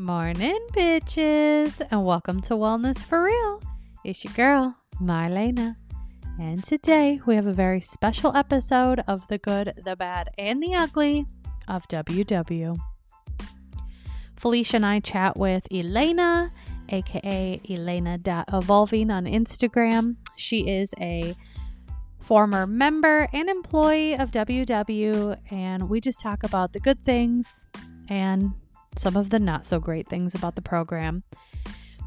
Morning, bitches, and welcome to Wellness for Real. It's your girl, Marlena. And today we have a very special episode of The Good, the Bad, and the Ugly of WW. Felicia and I chat with Elena, aka Elena.evolving on Instagram. She is a former member and employee of WW, and we just talk about the good things and some of the not so great things about the program.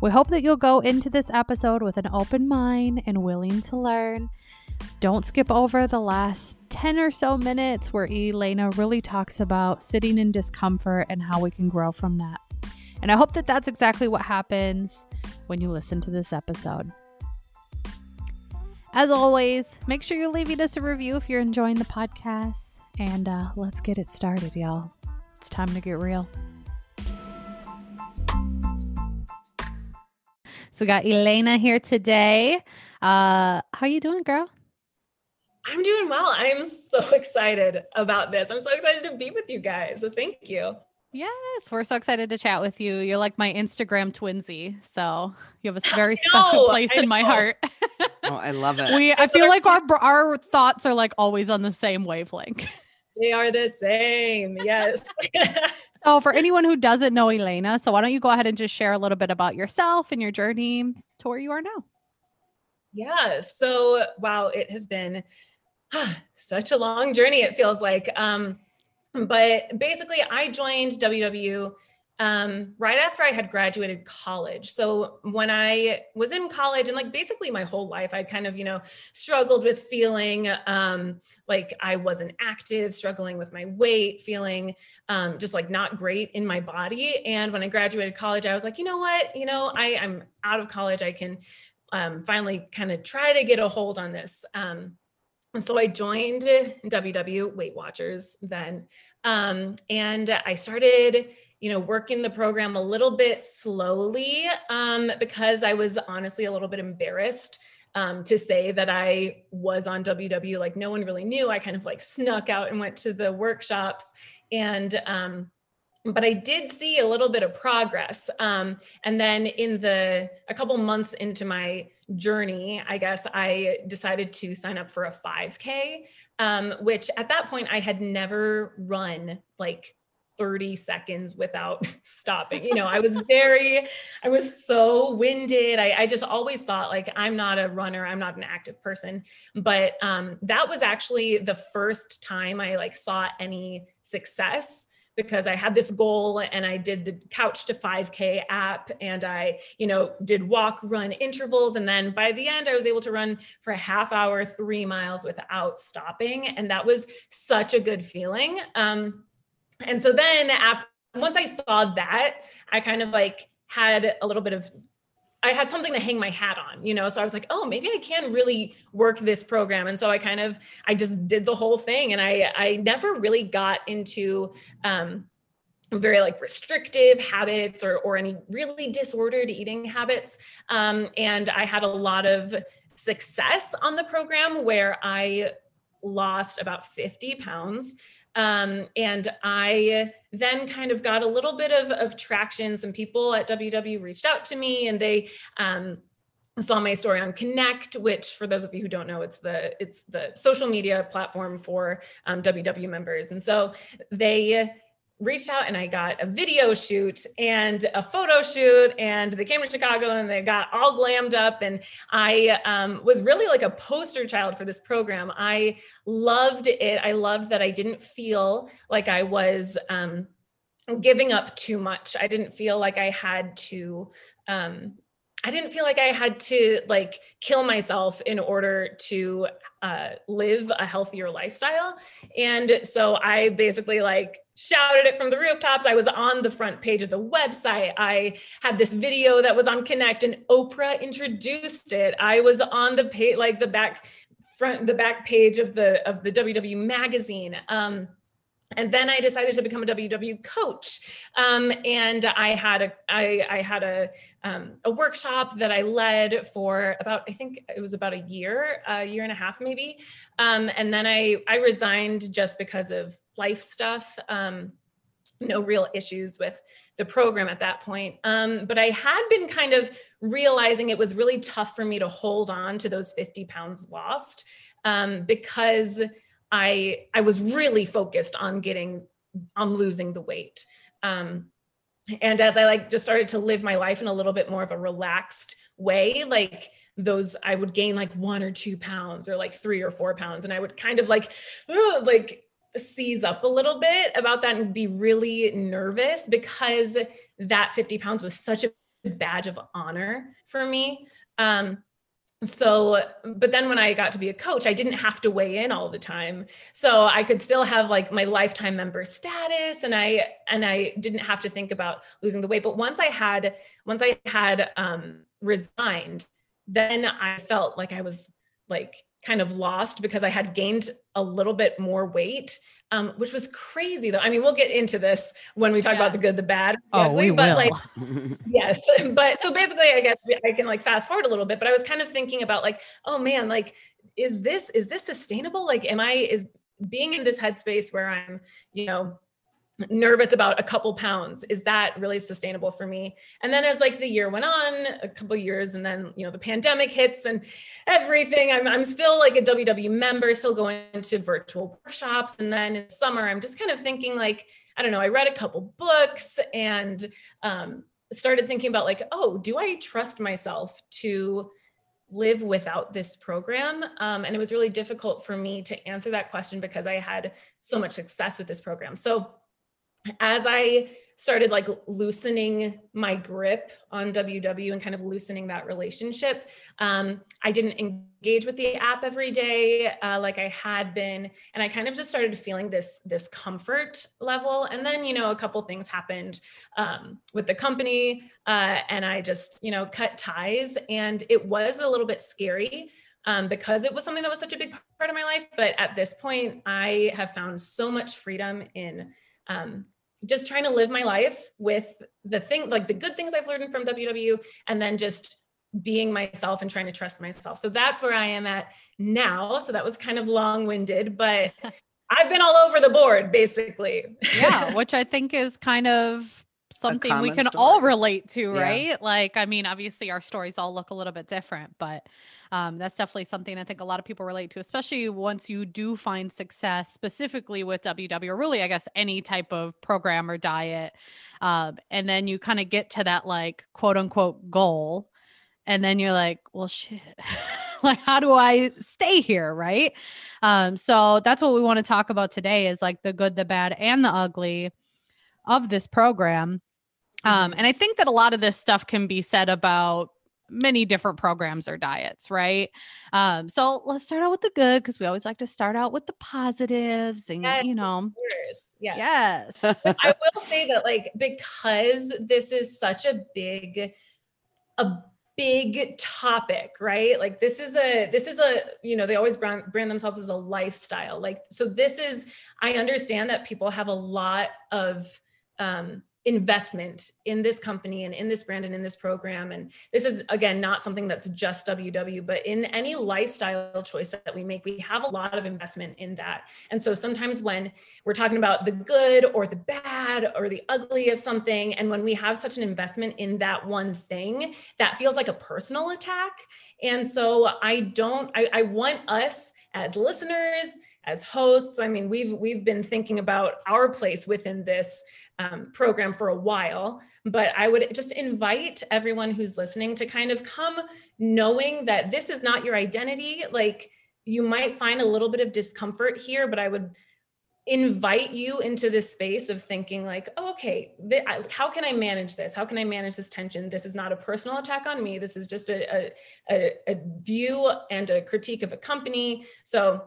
We hope that you'll go into this episode with an open mind and willing to learn. Don't skip over the last 10 or so minutes where Elena really talks about sitting in discomfort and how we can grow from that. And I hope that that's exactly what happens when you listen to this episode. As always, make sure you're leaving us a review if you're enjoying the podcast. And uh, let's get it started, y'all. It's time to get real. So we got Elena here today. Uh, how are you doing, girl? I'm doing well. I'm so excited about this. I'm so excited to be with you guys. So thank you. Yes, we're so excited to chat with you. You're like my Instagram twinsy, so you have a very special place in my heart. oh, I love it. We, I feel like our our thoughts are like always on the same wavelength. They are the same. Yes. so, for anyone who doesn't know Elena, so why don't you go ahead and just share a little bit about yourself and your journey to where you are now? Yeah. So, wow, it has been such a long journey. It feels like. Um, but basically, I joined WW um, right after I had graduated college. So when I was in college and like basically my whole life, I kind of, you know, struggled with feeling um, like I wasn't active, struggling with my weight, feeling um, just like not great in my body. And when I graduated college, I was like, you know what, you know, I, I'm out of college. I can um, finally kind of try to get a hold on this. Um, and so I joined WW Weight Watchers then. Um, and I started you know, working the program a little bit slowly um, because I was honestly a little bit embarrassed um, to say that I was on WW. Like no one really knew. I kind of like snuck out and went to the workshops and um, but I did see a little bit of progress. Um, and then in the a couple months into my journey, I guess I decided to sign up for a 5K, um, which at that point I had never run like 30 seconds without stopping. You know, I was very, I was so winded. I, I, just always thought like I'm not a runner, I'm not an active person. But um, that was actually the first time I like saw any success because I had this goal and I did the couch to 5k app and I, you know, did walk run intervals and then by the end I was able to run for a half hour 3 miles without stopping and that was such a good feeling. Um, and so then after once I saw that, I kind of like had a little bit of I had something to hang my hat on, you know. So I was like, oh, maybe I can really work this program. And so I kind of I just did the whole thing. And I I never really got into um very like restrictive habits or or any really disordered eating habits. Um, and I had a lot of success on the program where I lost about 50 pounds um, and I then kind of got a little bit of, of traction. Some people at WW reached out to me and they um, saw my story on Connect, which for those of you who don't know, it's the it's the social media platform for um, WW members. And so they reached out and I got a video shoot and a photo shoot and they came to Chicago and they got all glammed up and I um, was really like a poster child for this program. I loved it. I loved that I didn't feel like I was um, giving up too much. I didn't feel like I had to um, I didn't feel like I had to like kill myself in order to uh, live a healthier lifestyle. And so I basically like shouted it from the rooftops. I was on the front page of the website. I had this video that was on Connect and Oprah introduced it. I was on the page, like the back front, the back page of the, of the WW magazine. Um, and then I decided to become a WW coach. Um, and I had a I, I had a um, a workshop that I led for about I think it was about a year, a year and a half maybe. Um, and then I I resigned just because of life stuff. Um, no real issues with the program at that point. Um, but I had been kind of realizing it was really tough for me to hold on to those 50 pounds lost um, because I I was really focused on getting on losing the weight. Um, and as I like just started to live my life in a little bit more of a relaxed way, like those I would gain like one or two pounds or like three or four pounds, and I would kind of like like seize up a little bit about that and be really nervous because that 50 pounds was such a badge of honor for me. Um, so but then when i got to be a coach i didn't have to weigh in all the time. So i could still have like my lifetime member status and i and i didn't have to think about losing the weight. But once i had once i had um resigned then i felt like i was like kind of lost because I had gained a little bit more weight, um, which was crazy though. I mean, we'll get into this when we talk about the good, the bad. Oh, we but will. like, yes. But so basically, I guess I can like fast forward a little bit, but I was kind of thinking about like, oh man, like, is this, is this sustainable? Like, am I, is being in this headspace where I'm, you know, nervous about a couple pounds. Is that really sustainable for me? And then as like the year went on a couple years and then you know the pandemic hits and everything i'm, I'm still like a ww member still going to virtual workshops. And then in summer i'm just kind of thinking like i don't know i read a couple books and um, started thinking about like oh do i trust myself to live without this program? Um, and it was really difficult for me to answer that question because i had so much success with this program. So as I started like loosening my grip on WW and kind of loosening that relationship, um, I didn't engage with the app every day uh, like I had been, and I kind of just started feeling this this comfort level. And then you know a couple things happened um, with the company, uh, and I just you know cut ties, and it was a little bit scary. Um, because it was something that was such a big part of my life. But at this point, I have found so much freedom in um, just trying to live my life with the thing like the good things I've learned from WW and then just being myself and trying to trust myself. So that's where I am at now. So that was kind of long-winded, but I've been all over the board basically. yeah, which I think is kind of something we can story. all relate to, Yeah. right? Like, I mean, obviously our stories all look a little bit different, but um, that's definitely something I think a lot of people relate to, especially once you do find success, specifically with WW, or really, I guess, any type of program or diet. Um, and then you kind of get to that, like, quote unquote, goal. And then you're like, well, shit. like, how do I stay here? Right. Um, so that's what we want to talk about today is like the good, the bad, and the ugly of this program. Um, and I think that a lot of this stuff can be said about many different programs or diets, right? Um, so let's start out with the good because we always like to start out with the positives and Yes, you know. Yeah. yes. I will say that like because this is such a big a big topic, right? Like this is a this is a you know they always brand, brand themselves as a lifestyle. Like so this is I understand that people have a lot of um investment in this company and in this brand and in this program. And this is again not something that's just WW but in any lifestyle choice that we make we have a lot of investment in that. And so sometimes when we're talking about the good or the bad or the ugly of something and when we have such an investment in that one thing that feels like a personal attack. And so I don't I, I want us as listeners as hosts i mean we've we've been thinking about our place within this um, program for a while but i would just invite everyone who's listening to kind of come knowing that this is not your identity. Like you might find a little bit of discomfort here but i would invite you into this space of thinking like oh, okay th- I- how can i manage this? How can i manage this tension? This is not a personal attack on me. This is just a, a, a, a view and a critique of a company. So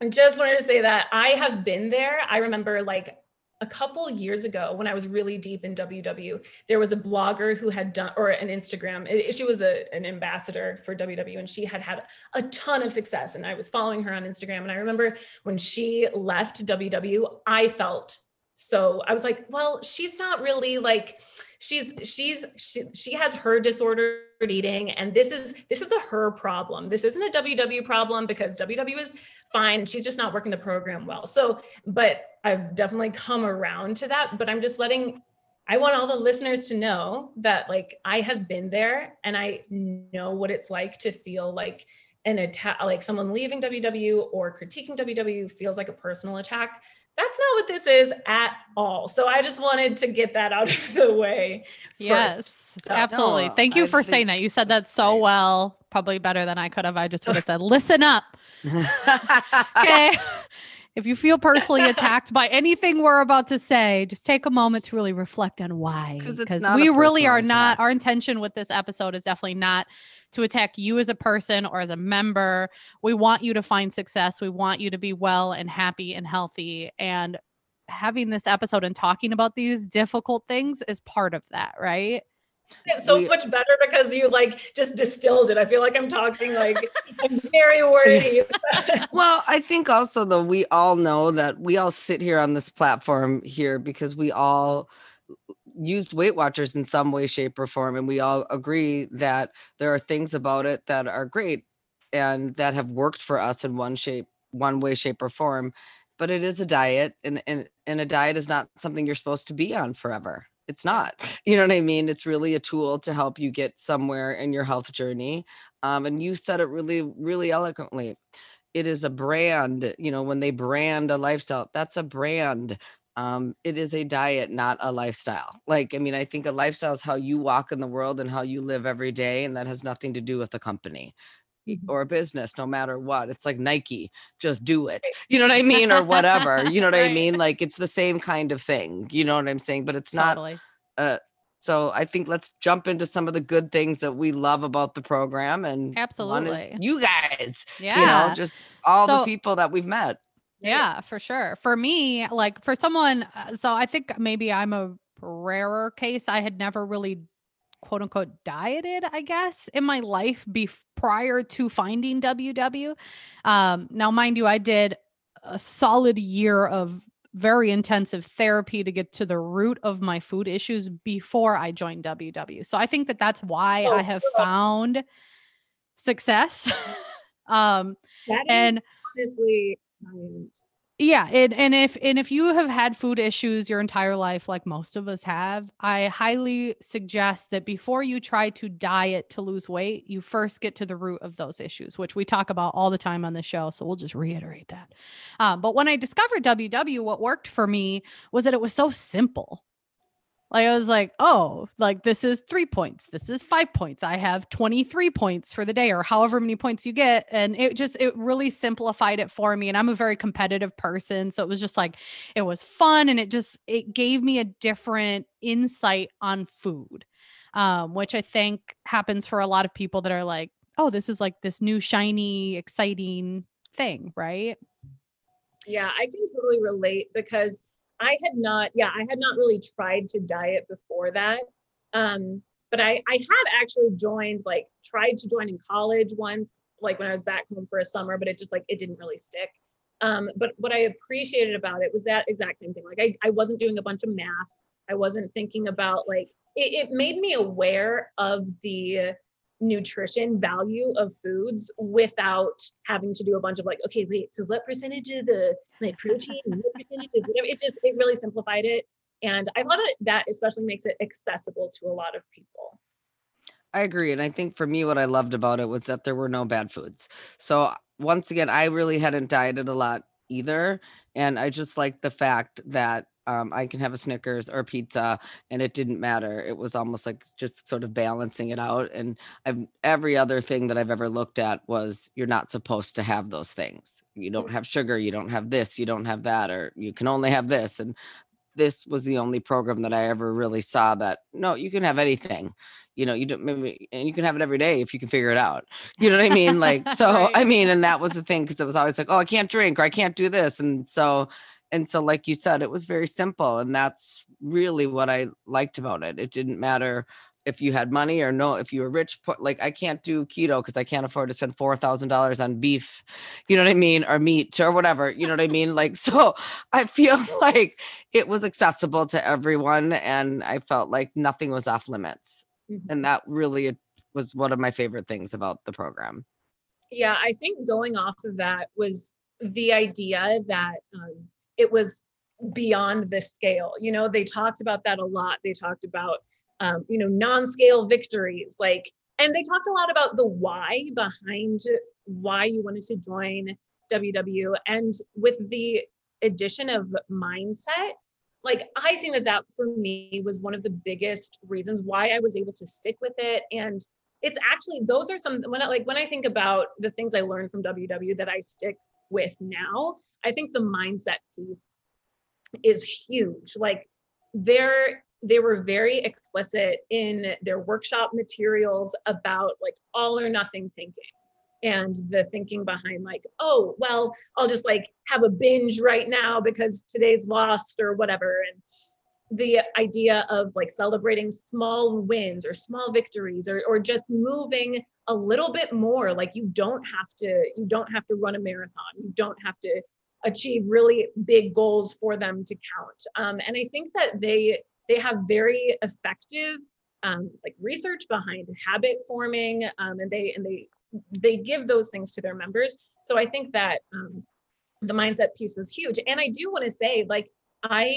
I just wanted to say that I have been there. I remember like a couple years ago when I was really deep in WW, there was a blogger who had done, or an Instagram, she was a, an ambassador for WW and she had had a ton of success. And I was following her on Instagram. And I remember when she left WW, I felt so, I was like, well, she's not really like, she's she's she, she has her disordered eating and this is this is a her problem. This isn't a ww problem because ww is fine. She's just not working the program well. So but i've definitely come around to that but i'm just letting i want all the listeners to know that like i have been there and i know what it's like to feel like an attack like someone leaving ww or critiquing ww feels like a personal attack that's not what this is at all. So I just wanted to get that out of the way. Yes, so, absolutely. No, Thank you I for saying that. You said that so great. well, probably better than I could have. I just would have said, listen up. okay. if you feel personally attacked by anything we're about to say, just take a moment to really reflect on why. Because we really are attack. not, our intention with this episode is definitely not to attack you as a person or as a member. We want you to find success. We want you to be well and happy and healthy. And having this episode and talking about these difficult things is part of that, right? It's so we, much better because you like just distilled it. I feel like I'm talking like I'm very wordy. well, I think also though we all know that we all sit here on this platform here because we all used Weight Watchers in some way, shape, or form. And we all agree that there are things about it that are great and that have worked for us in one shape, one way, shape, or form. But it is a diet, and, and, and a diet is not something you're supposed to be on forever. It's not. You know what I mean? It's really a tool to help you get somewhere in your health journey. Um, and you said it really, really eloquently it is a brand you know when they brand a lifestyle that's a brand um, it is a diet, not a lifestyle. Like, I mean, I think a lifestyle is how you walk in the world and how you live every day, and that has nothing to do with the company mm-hmm. or a business, no matter what. It's like Nike, just do it. You know what I mean? Or whatever. You know what right. I mean? Like, it's the same kind of thing. You know what I'm saying? But it's not. Totally. Uh, so I think let's jump into some of the good things that we love about the program and absolutely you guys. Yeah. You know, just all so, the people that we've met. Yeah, for sure. For me, like for someone, uh, so I think maybe I'm a rarer case. I had never really quote unquote dieted, I guess, in my life be prior to finding WW. Um, now, mind you, I did a solid year of very intensive therapy to get to the root of my food issues before I joined WW. So I think that that's why oh, I have found success. um, and honestly yeah and, and if and if you have had food issues your entire life like most of us have i highly suggest that before you try to diet to lose weight you first get to the root of those issues which we talk about all the time on the show so we'll just reiterate that. Um, but when i discovered ww what worked for me was that it was so simple like I was like, oh, like this is three points. This is five points. I have 23 points for the day or however many points you get. And it just, it really simplified it for me. And I'm a very competitive person. So it was just like, it was fun. And it just, it gave me a different insight on food, um, which I think happens for a lot of people that are like, oh, this is like this new, shiny, exciting thing. Right. Yeah, I can totally relate because I had not, yeah, I had not really tried to diet before that. Um, but I, I had actually joined, like, tried to join in college once, like when I was back home for a summer, but it just like it didn't really stick. Um, but what I appreciated about it was that exact same thing. Like I, I wasn't doing a bunch of math. I wasn't thinking about like it, it made me aware of the nutrition value of foods without having to do a bunch of like, okay, wait, so what percentage of the like protein, what percentage of whatever? It just it really simplified it. And I love it that especially makes it accessible to a lot of people. I agree. And I think for me, what I loved about it was that there were no bad foods. So once again, I really hadn't dieted a lot either. And I just like the fact that um, I can have a Snickers or a pizza, and it didn't matter. It was almost like just sort of balancing it out. And I've every other thing that I've ever looked at was you're not supposed to have those things. You don't have sugar, you don't have this, you don't have that, or you can only have this. And this was the only program that I ever really saw that no, you can have anything. You know, you don't maybe, and you can have it every day if you can figure it out. You know what I mean? Like, so right. I mean, and that was the thing because it was always like, oh, I can't drink or I can't do this. And so and so like you said it was very simple and that's really what i liked about it it didn't matter if you had money or no, if you were rich, like I can't do keto because I can't afford to spend four thousand dollars on beef, you know what I mean, or meat or whatever, you know what I mean. Like so, I feel like it was accessible to everyone, and I felt like nothing was off limits, mm-hmm. and that really was one of my favorite things about the program. Yeah, I think going off of that was the idea that um, it was beyond the scale. You know, they talked about that a lot. They talked about um, you know, non-scale victories, like, and they talked a lot about the why behind why you wanted to join WW. And with the addition of mindset, like I think that that for me was one of the biggest reasons why I was able to stick with it. And it's actually those are some when I like when I think about the things I learned from WW that I stick with now, I think the mindset piece is huge. Like there they were very explicit in their workshop materials about like all or nothing thinking and the thinking behind like oh well i'll just like have a binge right now because today's lost or whatever and the idea of like celebrating small wins or small victories or, or just moving a little bit more. Like you don't have to you don't have to run a marathon. You don't have to achieve really big goals for them to count. Um, and i think that they they have very effective um, like research behind habit forming um, and they and they they give those things to their members. So i think that um, the mindset piece was huge. And i do want to say like i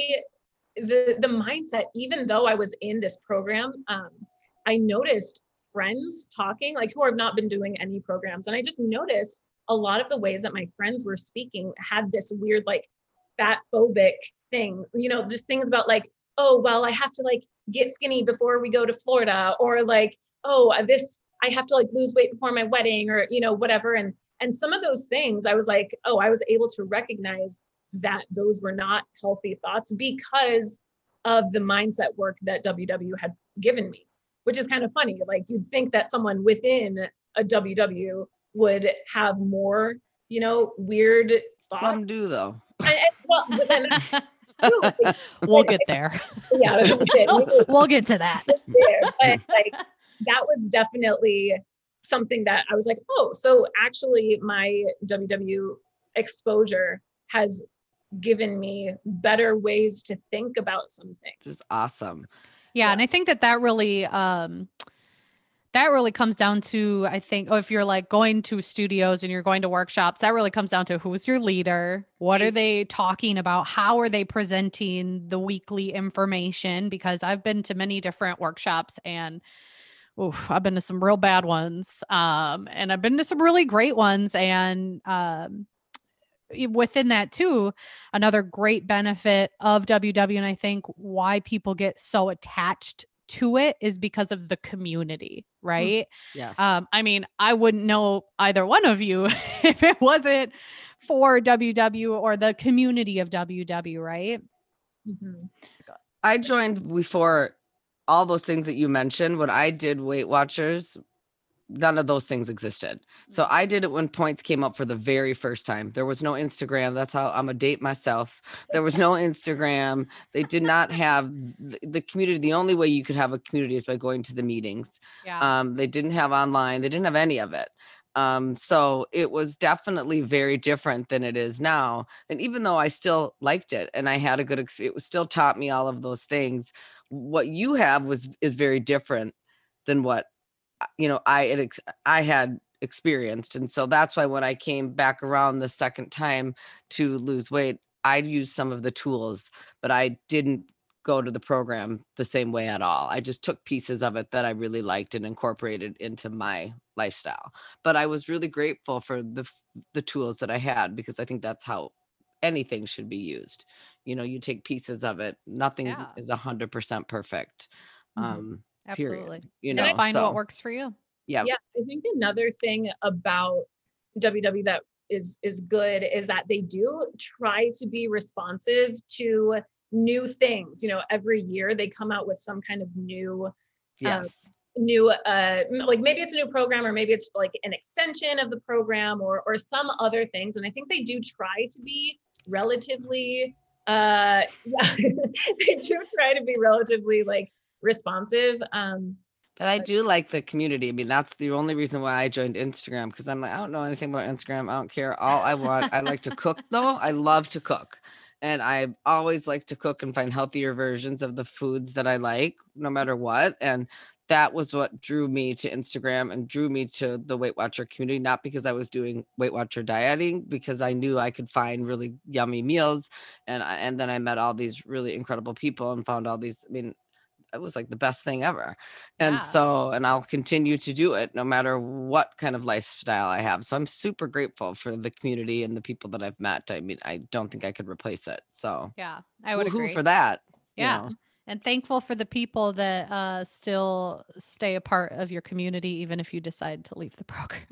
the the mindset even though i was in this program um, i noticed friends talking like who have not been doing any programs. And i just noticed a lot of the ways that my friends were speaking had this weird like fat phobic thing you know just things about like oh well i have to like get skinny before we go to florida or like oh this i have to like lose weight before my wedding or you know whatever. And and some of those things i was like oh i was able to recognize that those were not healthy thoughts because of the mindset work that ww had given me which is kind of funny like you'd think that someone within a ww would have more you know weird thoughts. some do though and, well, then, we'll get there. yeah, we'll get to that. But like that was definitely something that I was like, oh, so actually my WW exposure has given me better ways to think about something. Just awesome. Yeah, yeah, and I think that that really um that really comes down to i think oh, if you're like going to studios and you're going to workshops that really comes down to who's your leader what are they talking about how are they presenting the weekly information because i've been to many different workshops and oof, i've been to some real bad ones um, and i've been to some really great ones and um, within that too another great benefit of ww and i think why people get so attached to it is because of the community, mm, right? Yes. Um, I mean, I wouldn't know either one of you if it wasn't for WW or the community of WW, right? Mm-hmm. I joined before all those things that you mentioned. When I did Weight Watchers, none of those things existed. So I did it when points came up for the very first time. There was no Instagram. That's how I'm a date myself. There was no Instagram. They did not have the, community. The only way you could have a community is by going to the meetings. Yeah. Um, they didn't have online. They didn't have any of it. Um, so it was definitely very different than it is now. And even though I still liked it and I had a good experience, it was still taught me all of those things. What you have was is very different than what you know i had ex- i had experienced and so that's why when i came back around the second time to lose weight i'd used some of the tools but i didn't go to the program the same way at all i just took pieces of it that i really liked and incorporated into my lifestyle but i was really grateful for the the tools that i had because i think that's how anything should be used you know you take pieces of it nothing yeah. is a hundred percent perfect mm-hmm. um Absolutely. Period. You know, and find so, what works for you. Yeah. Yeah. I think another thing about WW that is is good is that they do try to be responsive to new things. You know, every year they come out with some kind of new um, yes. Um, new uh like maybe it's a new program or maybe it's like an extension of the program or or some other things and i think they do try to be relatively uh yeah they do try to be relatively like responsive. Um, But I do like the community. I mean, that's the only reason why I joined Instagram because I'm like, I don't know anything about Instagram. I don't care. All I want, I like to cook though. I love to cook. And I always like to cook and find healthier versions of the foods that I like, no matter what. And that was what drew me to Instagram and drew me to the Weight Watcher community, not because I was doing Weight Watcher dieting, because I knew I could find really yummy meals. And I, and then I met all these really incredible people and found all these, I mean, it was like the best thing ever. And Yeah. so, and I'll continue to do it no matter what kind of lifestyle I have. So I'm super grateful for the community and the people that I've met. I mean, I don't think I could replace it. So Yeah, I would agree. for that. you Yeah. know. And thankful for the people that uh, still stay a part of your community, even if you decide to leave the program.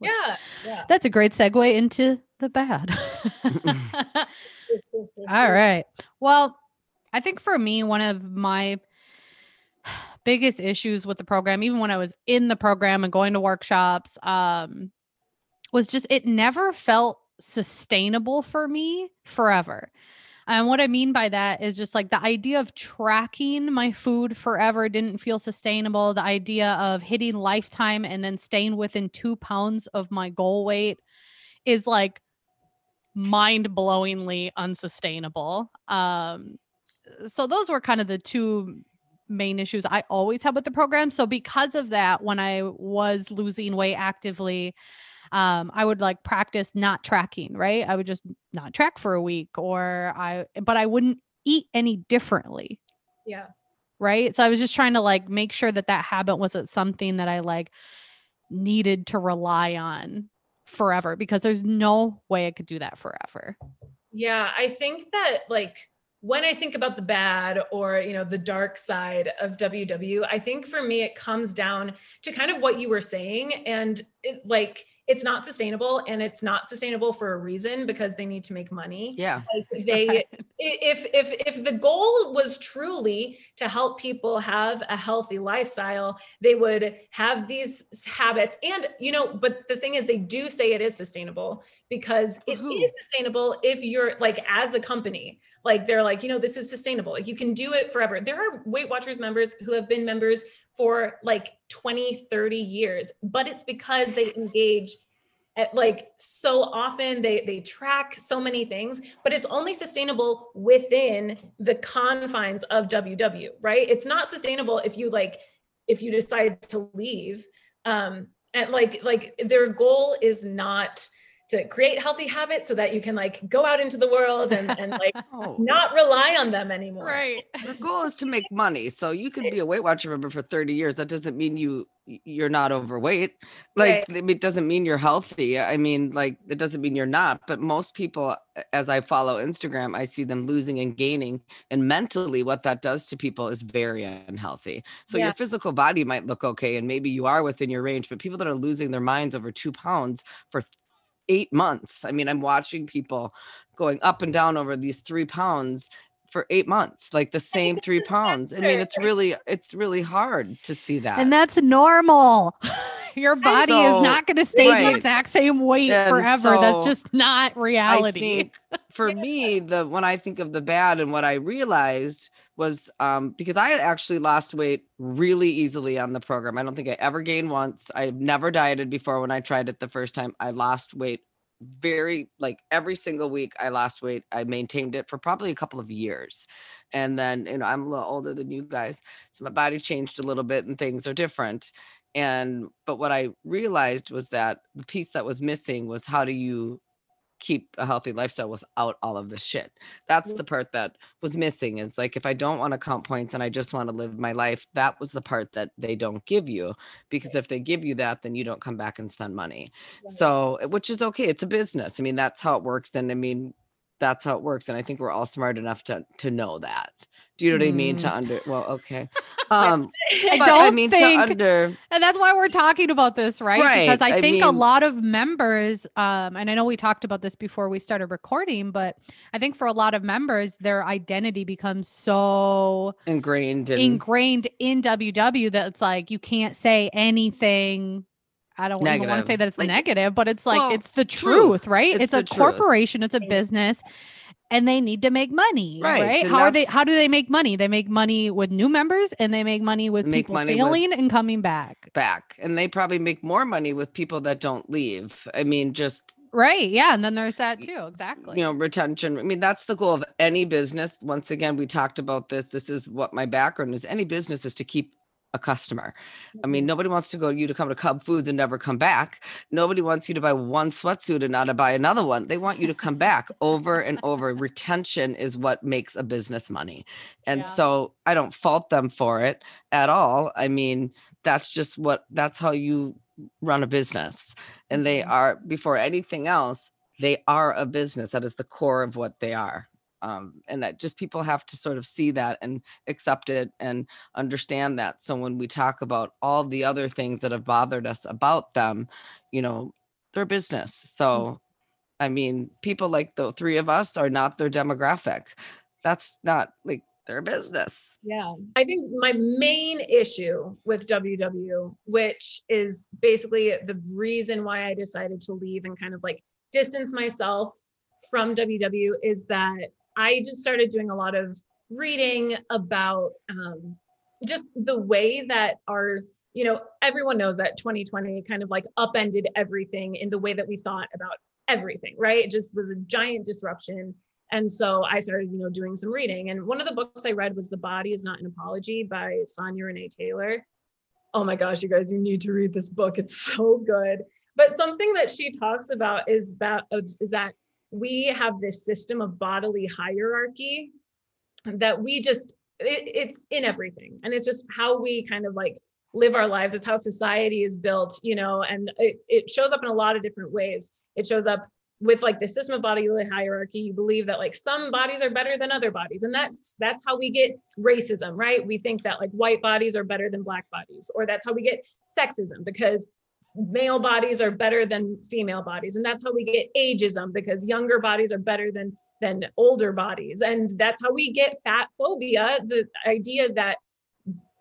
Yeah. Yeah. That's a great segue into the bad. All right. Well, I think for me, one of my biggest issues with the program, even when I was in the program and going to workshops, um, was just it never felt sustainable for me forever. And what I mean by that is just like the idea of tracking my food forever didn't feel sustainable. The idea of hitting lifetime and then staying within two pounds of my goal weight is like mind blowingly unsustainable. Um, so those were kind of the two main issues I always had with the program. So because of that, when I was losing weight actively, um, I would like practice not tracking, right? I would just not track for a week or I, but I wouldn't eat any differently Yeah. right so i was just trying to like make sure that that habit wasn't something that i like needed to rely on forever because there's no way i could do that forever Yeah, I think that like when I think about the bad or you know the dark side of WW, I think for me it comes down to kind of what you were saying and it like it's not sustainable and it's not sustainable for a reason because they need to make money. Yeah. Like they if if if the goal was truly to help people have a healthy lifestyle they would have these habits and you know but the thing is they do say it is sustainable because it is Woohoo. sustainable if you're like as a company like they're like you know this is sustainable like you can do it forever there are weight watchers members who have been members for like 20 30 years but it's because they engage at like so often they they track so many things but it's only sustainable within the confines of ww right? It's not sustainable if you like if you decide to leave. Um and like like their goal is not to create healthy habits so that you can like go out into the world and and like Oh, not rely on them anymore right the goal is to make money. So you could be a Weight Watcher member for 30 years. That doesn't mean you you're not overweight. Like Right. it doesn't mean you're healthy. I mean, like it doesn't mean you're not. But most people, as I follow Instagram, I see them losing and gaining. And mentally, what that does to people is very unhealthy. So Yeah. your physical body might look okay, and maybe you are within your range. But people that are losing their minds over two pounds for eight months. I mean, I'm watching people going up and down over these three pounds for eight months, like the same three pounds. I mean, it's really, it's really hard to see that. and that's normal your body So, is not going to stay the exact same weight And forever that's just not reality I think for me, the when I think of the bad and what I realized was um, because I had actually lost weight really easily on the program. I don't think I ever gained once. I've never dieted before when I tried it the first time. I lost weight very like every single week I lost weight. I maintained it for probably a couple of years. And then, you know, I'm a little older than you guys. So my body changed a little bit and things are different. And but what I realized was that the piece that was missing was how do you keep a healthy lifestyle without all of this shit. That's the part that was missing. Is like if I don't want to count points and I just want to live my life, that was the part that they don't give you. Because if they give you that, then you don't come back and spend money. So, which is okay. It's a business. I mean, that's how it works. And I mean, that's how it works. And I think we're all smart enough to to know that. Do you know what I mean? To under well, okay. Um I don't I mean think- to under And that's why we're talking about this, right? Because Right, I I think a mean- lot of members, um, and I know we talked about this before we started recording, but I think for a lot of members, their identity becomes so ingrained in ingrained in WW that it's like you can't say anything. I don't even want to say that it's Like, negative, but it's like well, it's the truth. truth, right? It's It's, a truth. corporation, it's a business. and they need to make money, Right, right? How are they how do they make money? They make money with new members and they make money with Make people money failing and coming back. back and they probably make more money with people that don't leave i mean just Right. Yeah. And then there's that too. Exactly. you know retention i mean that's the goal of any business once again we talked about this this is what my background is any business is to keep a customer. I mean nobody wants to go you to come to cub foods and never come back. Nobody wants you to buy one sweatsuit and not to buy another one. They want you to come back over and over. Retention is what makes a business money. And Yeah. so i don't fault them for it at all. I mean that's just what that's how you run a business. And they Mhm. are before anything else they are a business. That is the core of what they are um, and that just people have to sort of see that and accept it and understand that. So when we talk about all the other things that have bothered us about them you know they're business. So i mean people like the three of us are not their demographic. That's not like their business. Yeah. I think my main issue with WW, which is basically the reason why I decided to leave and kind of like distance myself from WW, is that I just started doing a lot of reading about um, just the way that our, you know, everyone knows that 2020 kind of like upended everything in the way that we thought about everything, right? It just was a giant disruption. And so I started, you know, doing some reading. And one of the books I read was The Body is Not an Apology by Sonya Renee Taylor. Oh my gosh, you guys, you need to read this book. It's so good. But something that she talks about is that is that we have this system of bodily hierarchy that we just it, it's in everything. And it's just how we kind of like live our lives. It's how society is built, you know, and it, it shows up in a lot of different ways. It shows up with like the system of body hierarchy you believe that like some bodies are better than other bodies and that's that's how we get racism right we think that like white bodies are better than black bodies or that's how we get sexism because male bodies are better than female bodies. And that's how we get ageism because younger bodies are better than than older bodies. And that's how we get fat phobia the idea that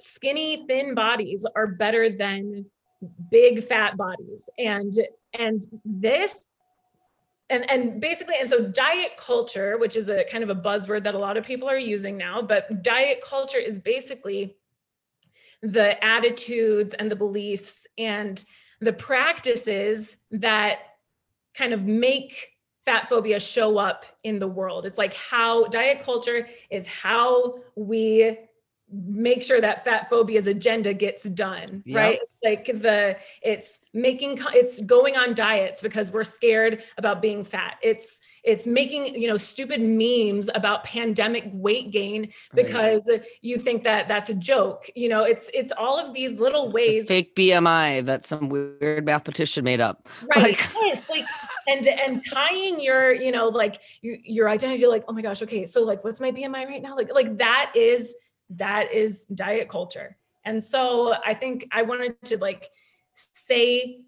skinny thin bodies are better than big fat bodies. And and this and and basically and so diet culture which is a kind of a buzzword that a lot of people are using now but diet culture is basically the attitudes and the beliefs and the practices that kind of make fat phobia show up in the world. It's like how diet culture is how we make sure that fat phobia's agenda gets done Yep. right? Like the it's making it's going on diets because we're scared about being fat. It's it's making you know stupid memes about pandemic weight gain Right. because you think that that's a joke. You know it's it's all of these little It's the ways fake bmi that some weird mathematician made up. Right. Like- yes, like and and tying your you know like your, your identity like oh my gosh okay so like what's my bmi right now? Like like that is that is diet culture. And so i think i wanted to like say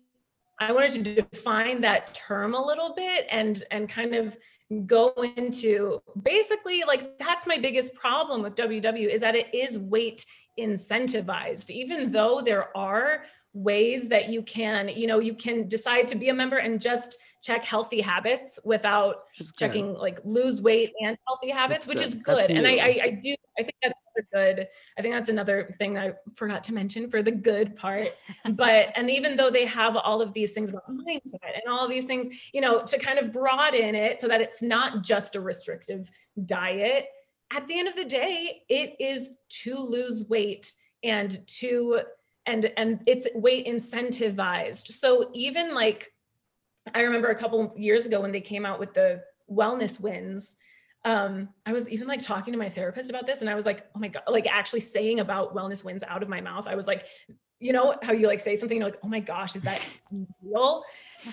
i wanted to define that term a little bit and and kind of go into basically like that's my biggest problem with ww is that it is weight incentivized even though there are ways that you can you know you can decide to be a member and just check healthy habits without Just checking like lose weight and healthy habits which good. is That's good and I. I i do i think that's good i think that's another thing i forgot to mention for the good part. But and even though they have all of these things about mindset and all of these things you know to kind of broaden it so that it's not just a restrictive diet at the end of the day it is to lose weight and to and and it's weight incentivized. So even like i remember a couple years ago when they came out with the wellness wins um i was even like talking to my therapist about this and i was like oh my god like actually saying about wellness wins out of my mouth. I was like you know how you like say something you're like oh my gosh is that real?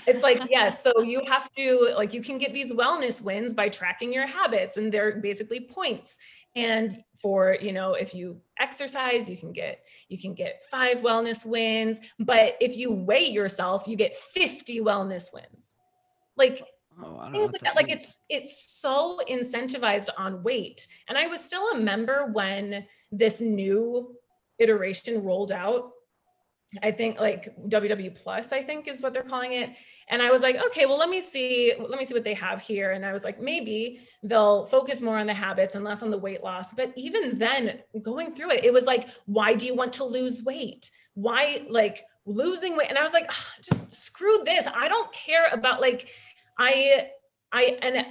It's like yes so you have to like you can get these wellness wins by tracking your habits and they're basically points. And for you know if you exercise you can get you can get five wellness wins but if you weigh yourself you get 50 wellness wins. Like oh, I don't know things like that. Like it's it's so incentivized on weight. And I was still a member when this new iteration rolled out. I think like WW plus, I think is what they're calling it. And I was like, okay, well, let me see, let me see what they have here. And I was like, maybe they'll focus more on the habits and less on the weight loss. But even then, going through it, it was like, why do you want to lose weight? Why like losing weight? And I was like, just screw this. I don't care about like, I, I, and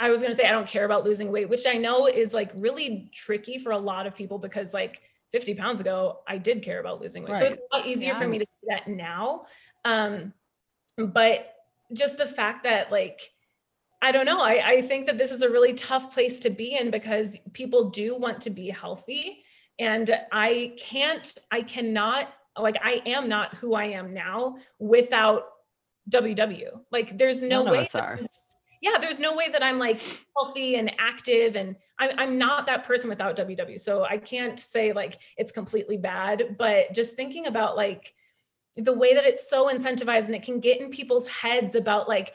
I was going to say, I don't care about losing weight, which I know is like really tricky for a lot of people because like 50 pounds ago, I did care about losing weight. Right. So it's a lot easier yeah. for me to do that now. Um, but just the fact that like, I don't know. I, I think that this is a really tough place to be in because people do want to be healthy. And I can't, I cannot, like, I am not who I am now without WW. Like, there's no None way. That, yeah, there's no way that I'm like healthy and active, and I'm I'm not that person without WW. So I can't say like it's completely bad, but just thinking about like the way that it's so incentivized and it can get in people's heads about like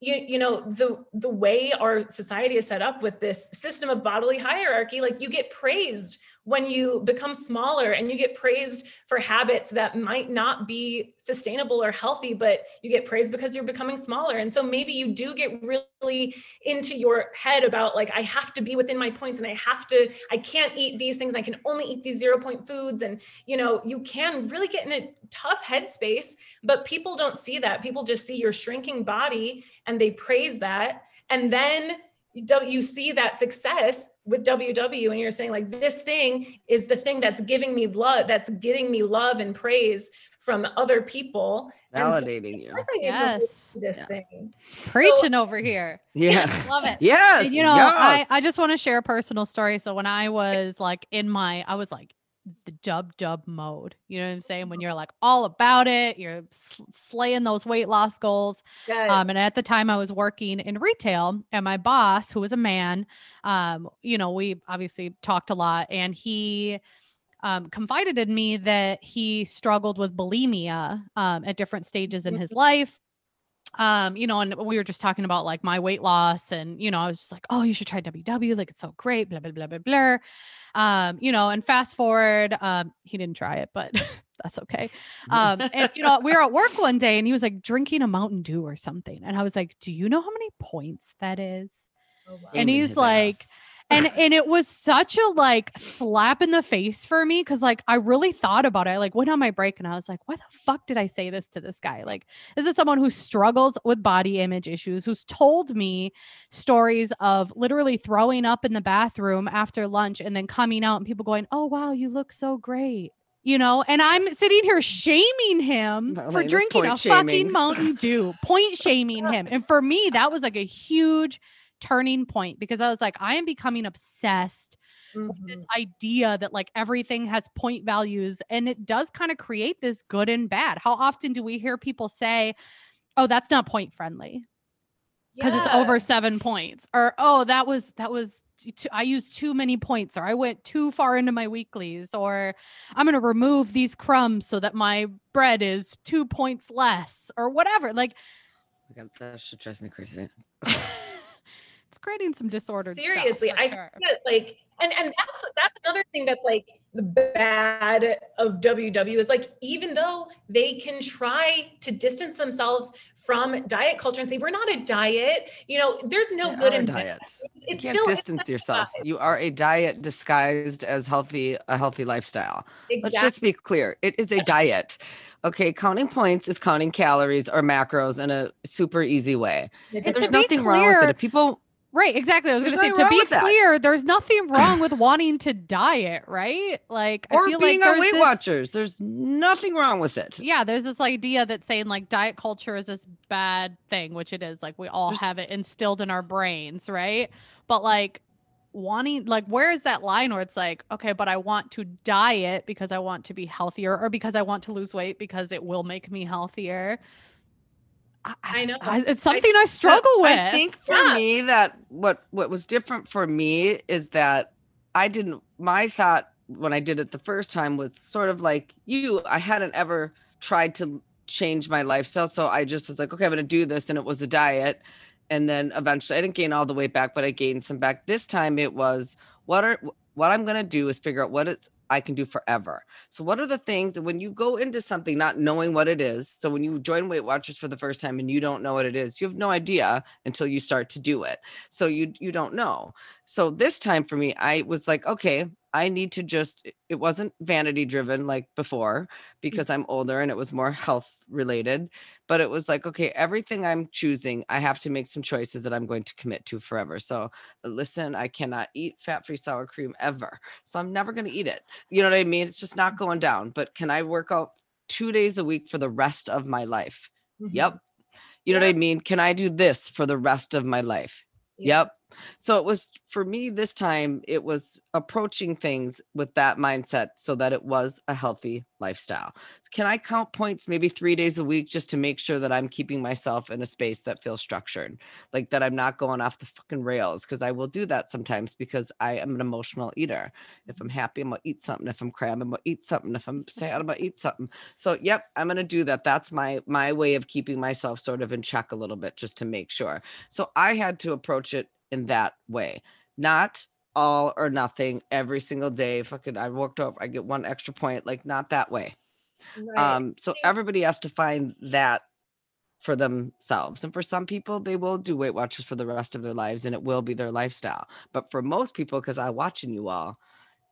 you, you know the the way our society is set up with this system of bodily hierarchy like you get praised when you become smaller and you get praised for habits that might not be sustainable or healthy, but you get praised because you're becoming smaller. And so maybe you do get really into your head about like, I have to be within my points and I have to, I can't eat these things. I can only eat these zero point foods. And, you know, you can really get in a tough headspace, but people don't see that. People just see your shrinking body and they praise that. And then don't you see that success with WW and you're saying like this thing is the thing that's giving me love that's getting me love and praise from other people. Validating so, you. Yes. this yeah. thing. Preaching so, over here. Yeah. Love it. Yes and, you know yes. I, I just want to share a personal story. So when i was like in my i was like the dub dub mode. You know what I'm saying? When mm-hmm. you're like all about it, you're slaying those weight loss goals. Yes. Um, and at the time I was working in retail and my boss, who was a man, um, you know, we obviously talked a lot and he, um, confided in me that he struggled with bulimia um, at different stages in his mm-hmm. life um you know and we were just talking about like my weight loss and you know i was just like oh you should try ww like it's so great blah blah blah blah blah um you know and fast forward um he didn't try it but that's okay. Um and you know we were at work one day and he was like drinking a mountain dew or something and i was like do you know how many points that is? Oh, wow. and he's like ass and and it was such a like slap in the face for me because like I really thought about it. I like went on my break and I was like, why the fuck did I say this to this guy? Like, this is someone who struggles with body image issues, who's told me stories of literally throwing up in the bathroom after lunch and then coming out and people going, Oh wow, you look so great you know, and I'm sitting here shaming him for drinking a shaming. fucking Mountain Dew, point shaming him. And for me, that was like a huge turning point because I was like, I am becoming obsessed mm-hmm. with this mm-hmm. idea that like everything has point values and it does kind of create this good and bad. How often do we hear people say, oh, that's not point friendly? Because yeah. it's over seven points, or oh, that was that was I used too many points, or I went too far into my weeklies, or I'm going to remove these crumbs so that my bread is two points less, or whatever. Like, that should drive me crazy. it's creating some disordered seriously i sure. think that like and and that's that's another thing that's like the bad of ww is like even though they can try to distance themselves from diet culture and say we're not a diet you know there's no they good in diet. it's you can't still distance yourself. you are a diet disguised as healthy a healthy lifestyle. Exactly. let's just be clear it is a diet. Okay counting points is counting calories or macros in a super easy way. There's nothing clear, wrong with it. If people Right, exactly. I was going to say to be clear, there's nothing wrong with wanting to diet, right? Like or I feel being like Weight this, Watchers. There's nothing wrong with it. Yeah, there's this idea that saying like diet culture is this bad thing, which it is. Like we all there's, have it instilled in our brains, right? But like wanting like where is that line where it's like okay but i want to diet because i want to be healthier or because i want to lose weight because it will make me healthier I, I know I, it's something I, I struggle with. I think for yeah. me that what what was different for me is that I didn't. My thought when I did it the first time was sort of like you. I hadn't ever tried to change my lifestyle, so I just was like, okay, I'm going to do this, and it was a diet. And then eventually, I didn't gain all the weight back, but I gained some back. This time, it was what are what I'm going to do is figure out what it's I can do forever. So, what are the things that when you go into something not knowing what it is? So, when you join Weight Watchers for the first time and you don't know what it is, you have no idea until you start to do it. So, you you don't know. So, this time for me, I was like, okay, I need to just, it wasn't vanity driven like before mm. because I'm older and it was more health related. But it was like, okay, everything I'm choosing, I have to make some choices that I'm going to commit to forever. So listen, I cannot eat fat free sour cream ever. So I'm never going to eat it. You know what I mean? It's just not going down. But can I work out two days a week for the rest of my life? Mm-hmm. Yep. You know what I mean? Can I do this for the rest of my life? Yeah. Yep. So it was for me this time, it was approaching things with that mindset so that it was a healthy lifestyle. So can I count points maybe three days a week just to make sure that I'm keeping myself in a space that feels structured, like that I'm not going off the fucking rails? Because I will do that sometimes because I am an emotional eater. If I'm happy, I'm gonna eat something. If I'm crabbing, I'm gonna eat something. If I'm sad, I'm gonna eat something. So yep, I'm gonna do that. That's my my way of keeping myself sort of in check a little bit just to make sure. So I had to approach it in that way, not all or nothing every single day. Fucking, I worked up, I get one extra point, like not that way. Right. Um, so everybody has to find that for themselves. And for some people, they will do Weight Watchers for the rest of their lives and it will be their lifestyle. But for most people, because I'm watching you all,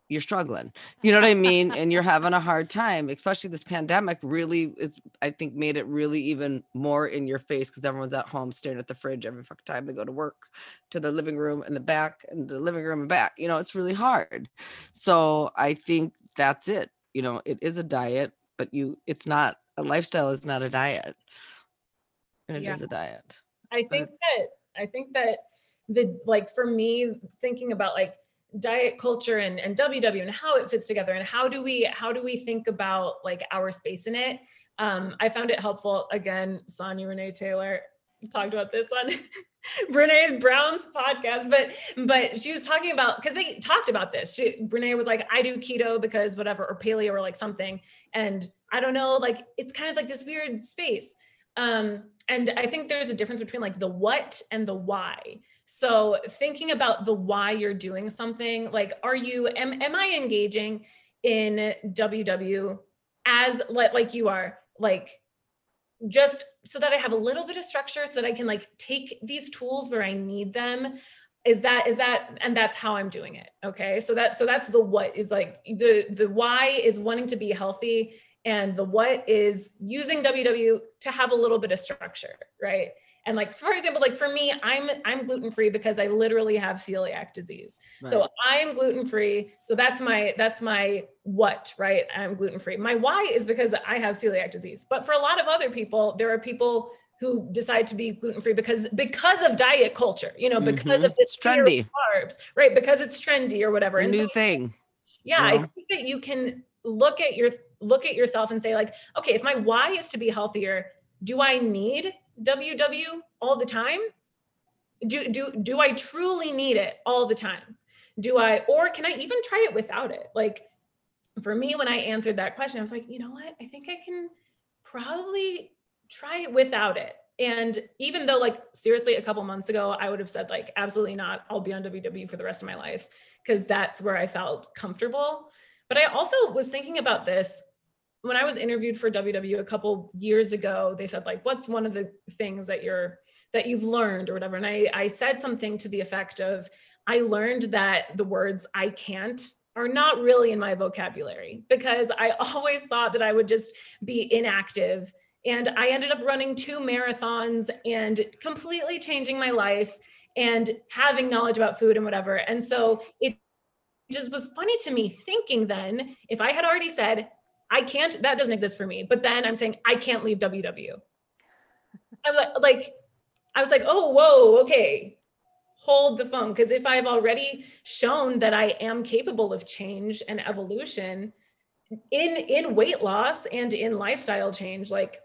you're struggling. You know what I mean? and you're having a hard time, especially this pandemic really is, I think, made it really even more in your face because everyone's at home staring at the fridge every fucking time they go to work to the living room and the back and the living room and back. You know, it's really hard. So I think that's it. You know, it is a diet, but you, it's not a lifestyle, is not a diet. And it is Yeah. a diet. I think that I think that the like for me thinking about like diet culture and, and WW and how it fits together and how do we how do we think about like our space in it. Um, I found it helpful again, Sonya Renee Taylor talked about this on Brene Brown's podcast, but but she was talking about because they talked about this. She Brene was like, I do keto because whatever, or paleo or like something. And I don't know, like it's kind of like this weird space. Um, and I think there's a difference between like the what and the why. So thinking about the why you're doing something, like are you am, am I engaging in WW as like you are, like just so that I have a little bit of structure so that I can like take these tools where I need them. Is that is that and that's how I'm doing it. Okay. So that so that's the what is like the the why is wanting to be healthy and the what is using WW to have a little bit of structure, right? And like for example, like for me, I'm I'm gluten free because I literally have celiac disease. So I'm gluten free. So that's my that's my what, right? I'm gluten free. My why is because I have celiac disease. But for a lot of other people, there are people who decide to be gluten free because because of diet culture, you know, because Mhm. of this trendy. carbs, right? Because it's trendy or whatever. a And so new thing. yeah i think that you can look at your look at yourself and say like okay if my why is to be healthier do i need ww all the time? Do do do i truly need it all the time? Do i or can i even try it without it? Like for me when i answered that question i was like you know what? I think i can probably try it without it. And even though like seriously a couple months ago i would have said like absolutely not i'll be on ww for the rest of my life because that's where I felt comfortable. But I also was thinking about this when I was interviewed for WW a couple years ago. They said like, "What's one of the things that you're that you've learned or whatever?" And I I said something to the effect of, "I learned that the words I can't." Are not really in my vocabulary because I always thought that I would just be inactive. And I ended up running two marathons and completely changing my life and having knowledge about food and whatever. And so it just was funny to me thinking then if I had already said, I can't, that doesn't exist for me, but then I'm saying, I can't leave WW. I'm like, like, I was like, oh, whoa, okay, hold the phone. Because if I've already shown that I am capable of change and evolution in in weight loss and in lifestyle change, like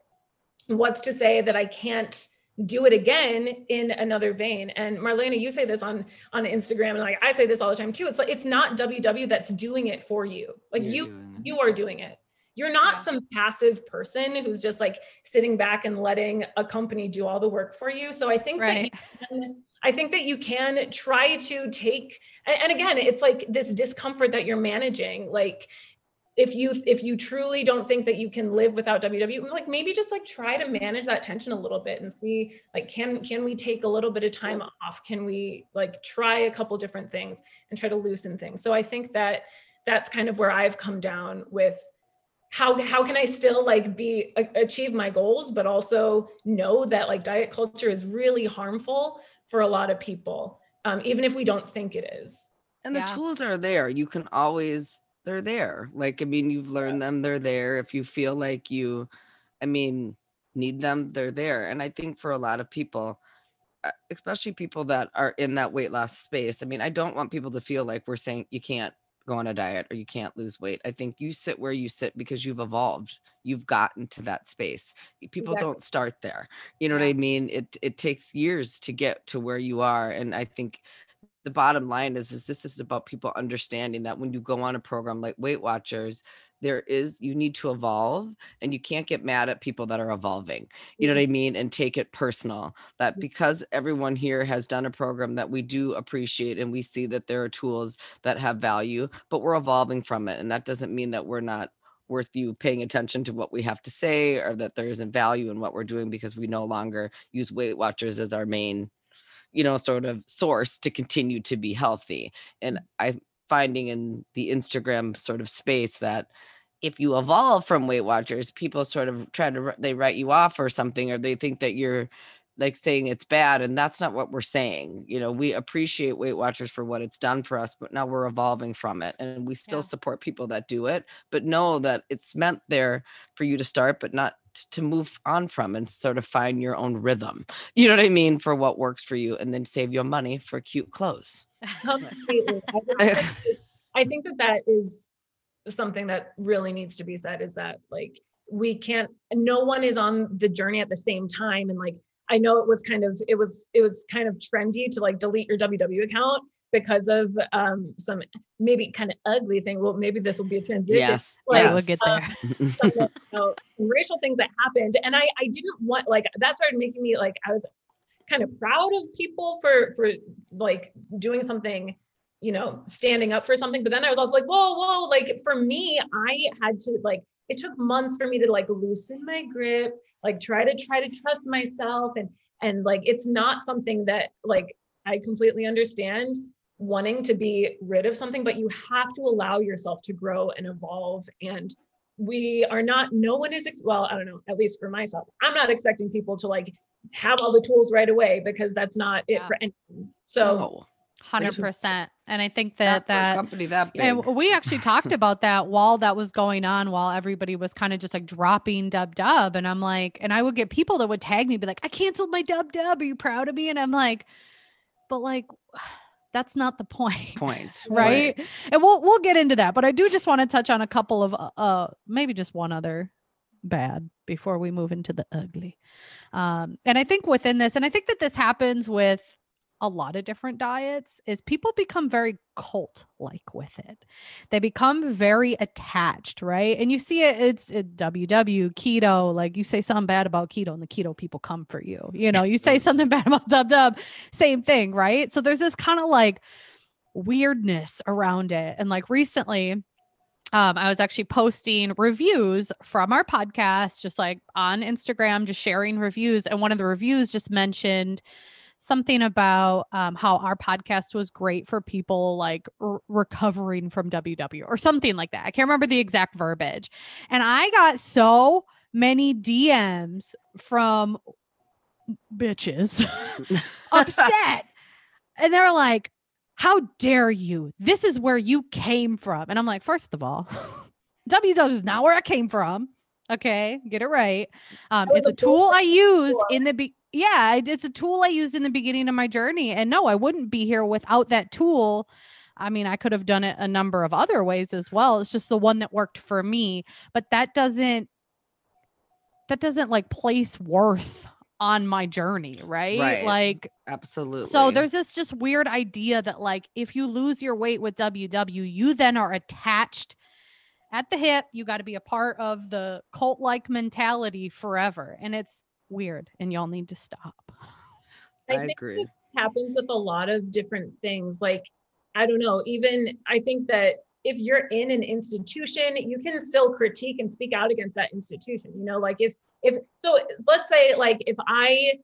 what's to say that I can't do it again in another vein and marlena you say this on on instagram and like i say this all the time too it's like it's not ww that's doing it for you like You're you you are doing it you're not Yeah. some passive person who's just like sitting back and letting a company do all the work for you so i think Right. that you can I think that you can try to take, and again, it's like this discomfort that you're managing. Like, if you if you truly don't think that you can live without WW, like maybe just like try to manage that tension a little bit and see like can can we take a little bit of time off? Can we like try a couple different things and try to loosen things? So I think that that's kind of where I've come down with how how can I still like be achieve my goals, but also know that like diet culture is really harmful for a lot of people, um, even if we don't think it is. And the tools are there. You can always they're there. Like, I mean, you've learned them, they're there. If you feel like you, I mean, need them, they're there. And I think for a lot of people, uh, especially people that are in that weight loss space, I mean, I don't want people to feel like we're saying you can't go on a diet or you can't lose weight. I think you sit where you sit because you've evolved. You've gotten to that space. People exactly. don't start there. You know yeah. what I mean? It it takes years to get to where you are and I think the bottom line is, is this is about people understanding that when you go on a program like Weight Watchers, there is you need to evolve and you can't get mad at people that are evolving you know what mm-hmm. i mean and take it personal that mm-hmm. because everyone here has done a program that we do appreciate and we see that there are tools that have value but we're evolving from it and that doesn't mean that we're not worth you paying attention to what we have to say or that there isn't value in what we're doing because we no longer use weight watchers as our main you know, sort of source to continue to be healthy. And. I'm finding in the Instagram sort of space that if you evolve from Weight Watchers, people sort of try to they write you off or something, or they think that you're like saying it's bad and that's not what we're saying you know we appreciate weight watchers for what it's done for us but now we're evolving from it and we still yeah. support people that do it but know that it's meant there for you to start but not to move on from and sort of find your own rhythm you know what i mean for what works for you and then save your money for cute clothes Completely. I think that that is something that really needs to be said is that like we can't no one is on the journey at the same time and like I know it was kind of it was it was kind of trendy to like delete your WW account because of um some maybe kind of ugly thing. Well, maybe this will be a transition. Yes, like, yeah, we'll get there. Um, some, you know, some racial things that happened, and I I didn't want like that started making me like I was kind of proud of people for for like doing something you know standing up for something but then i was also like whoa whoa like for me i had to like it took months for me to like loosen my grip like try to try to trust myself and and like it's not something that like i completely understand wanting to be rid of something but you have to allow yourself to grow and evolve. And we are not no one is ex- well i don't know at least for myself i'm not expecting people to like have all the tools right away because that's not it for anyone. So no. Hundred percent, and I think that that company that big. and we actually talked about that while that was going on, while everybody was kind of just like dropping dub dub, and I'm like, and I would get people that would tag me, be like, I canceled my dub dub. Are you proud of me? And I'm like, but like, that's not the point. Point, right? right? And we'll we'll get into that, but I do just want to touch on a couple of uh, uh maybe just one other bad before we move into the ugly. Um, and I think within this, and I think that this happens with a lot of different diets is people become very cult like with it. They become very attached, right? And you see it, it's it, WW, keto, like you say something bad about keto and the keto people come for you. You know, you say something bad about dub dub, same thing, right? So there's this kind of like weirdness around it. And like recently, um, I was actually posting reviews from our podcast, just like on Instagram, just sharing reviews. And one of the reviews just mentioned something about um, how our podcast was great for people like r- recovering from WW or something like that. I can't remember the exact verbiage. And I got so many DMs from bitches upset. And they're like, how dare you? This is where you came from. And I'm like, first of all, WW is not where I came from. Okay, get it right. Um, it's a tool I used in the be- yeah, it's a tool I used in the beginning of my journey. And no, I wouldn't be here without that tool. I mean, I could have done it a number of other ways as well. It's just the one that worked for me. But that doesn't that doesn't like place worth on my journey, right? right? Like absolutely. So there's this just weird idea that like if you lose your weight with WW, you then are attached at the hip. You got to be a part of the cult like mentality forever. And it's weird and y'all need to stop. I, I agree. happens with a lot of different things. Like, I don't know, even I think that if you're in an institution, you can still critique and speak out against that institution. You know, like if if so let's say like if I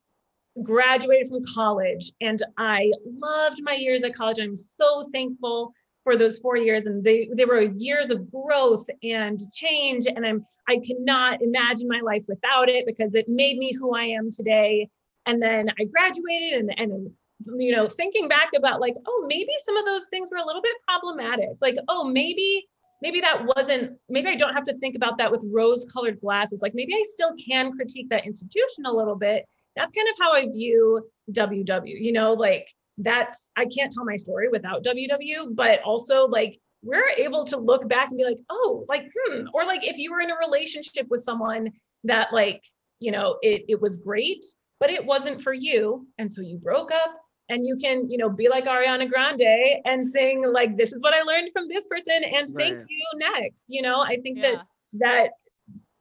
graduated from college and I loved my years at college. I'm so thankful for those four years and they they were years of growth and change and i'm i cannot imagine my life without it because it made me who i am today. And then i graduated and and you know thinking back about like oh maybe some of those things were a little bit problematic. Like oh maybe maybe that wasn't maybe i don't have to think about that with rose colored glasses. Like maybe i still can critique that institution a little bit. That's kind of how i view ww you know like that's I can't tell my story without WW, but also like we're able to look back and be like, oh, like hmm, or like if you were in a relationship with someone that like, you know, it it was great, but it wasn't for you, and so you broke up and you can, you know, be like Ariana Grande and sing like this is what I learned from this person and thank you next. You know, I think yeah. that that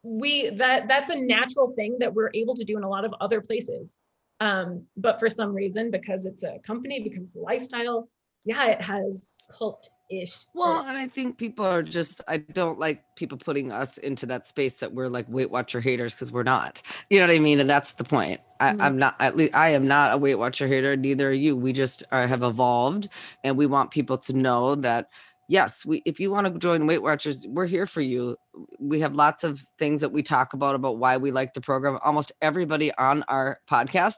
we that that's a natural thing that we're able to do in a lot of other places um, but for some reason, because it's a company, because it's a lifestyle, yeah, it has cult ish. Well, and I think people are just, I don't like people putting us into that space that we're like Weight Watcher haters because we're not. You know what I mean? And that's the point. I, am mm-hmm. not, at least I am not a Weight Watcher hater, neither are you. We just are, have evolved and we want people to know that yes, we if you want to join Weight Watchers, we're here for you. We have lots of things that we talk about about why we like the program. Almost everybody on our podcast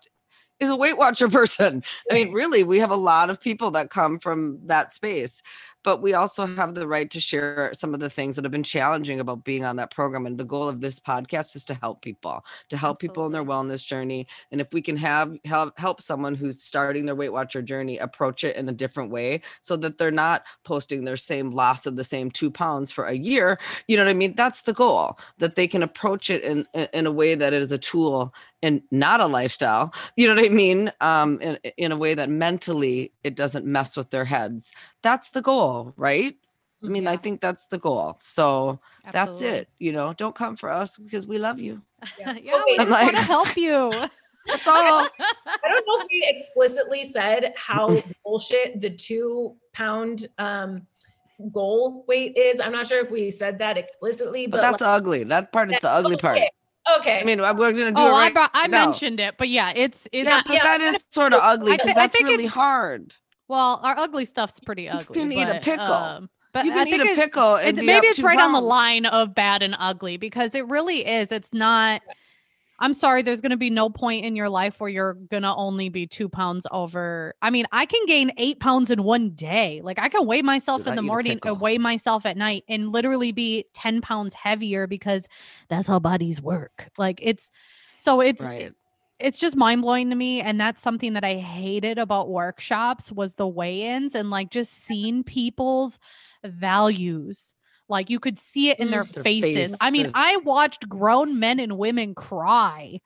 is a Weight Watcher person. I mean, really, we have a lot of people that come from that space but we also have the right to share some of the things that have been challenging about being on that program. And the goal of this podcast is to help people, to help Absolutely. people in their wellness journey. And if we can have help help someone who's starting their Weight Watcher journey approach it in a different way, so that they're not posting their same loss of the same two pounds for a year, you know what I mean? That's the goal. That they can approach it in in a way that it is a tool and not a lifestyle. You know what I mean? Um, in, in a way that mentally it doesn't mess with their heads that's the goal, right? I mean, yeah. I think that's the goal. So Absolutely. that's it. You know, don't come for us because we love you. Yeah, yeah we just like, want to help you. That's all. I don't know if we explicitly said how bullshit the two pound um, goal weight is. I'm not sure if we said that explicitly, but, but that's like, ugly. That part is the ugly part. Okay. I mean, we're gonna do. Oh, right I brought, I no. mentioned it, but yeah, it's it's. Yeah, yeah. that is sort of ugly because that's really hard. Well, our ugly stuff's pretty ugly. You can but, eat a pickle. Um, but you can I eat a pickle. It's, maybe it's right on the line of bad and ugly because it really is. It's not. I'm sorry, there's going to be no point in your life where you're going to only be two pounds over. I mean, I can gain eight pounds in one day. Like, I can weigh myself Dude, in the morning uh, and weigh myself at night and literally be 10 pounds heavier because that's how bodies work. Like, it's so it's. Right it's just mind blowing to me and that's something that i hated about workshops was the weigh-ins and like just seeing people's values like you could see it in their, mm. their faces face. i mean i watched grown men and women cry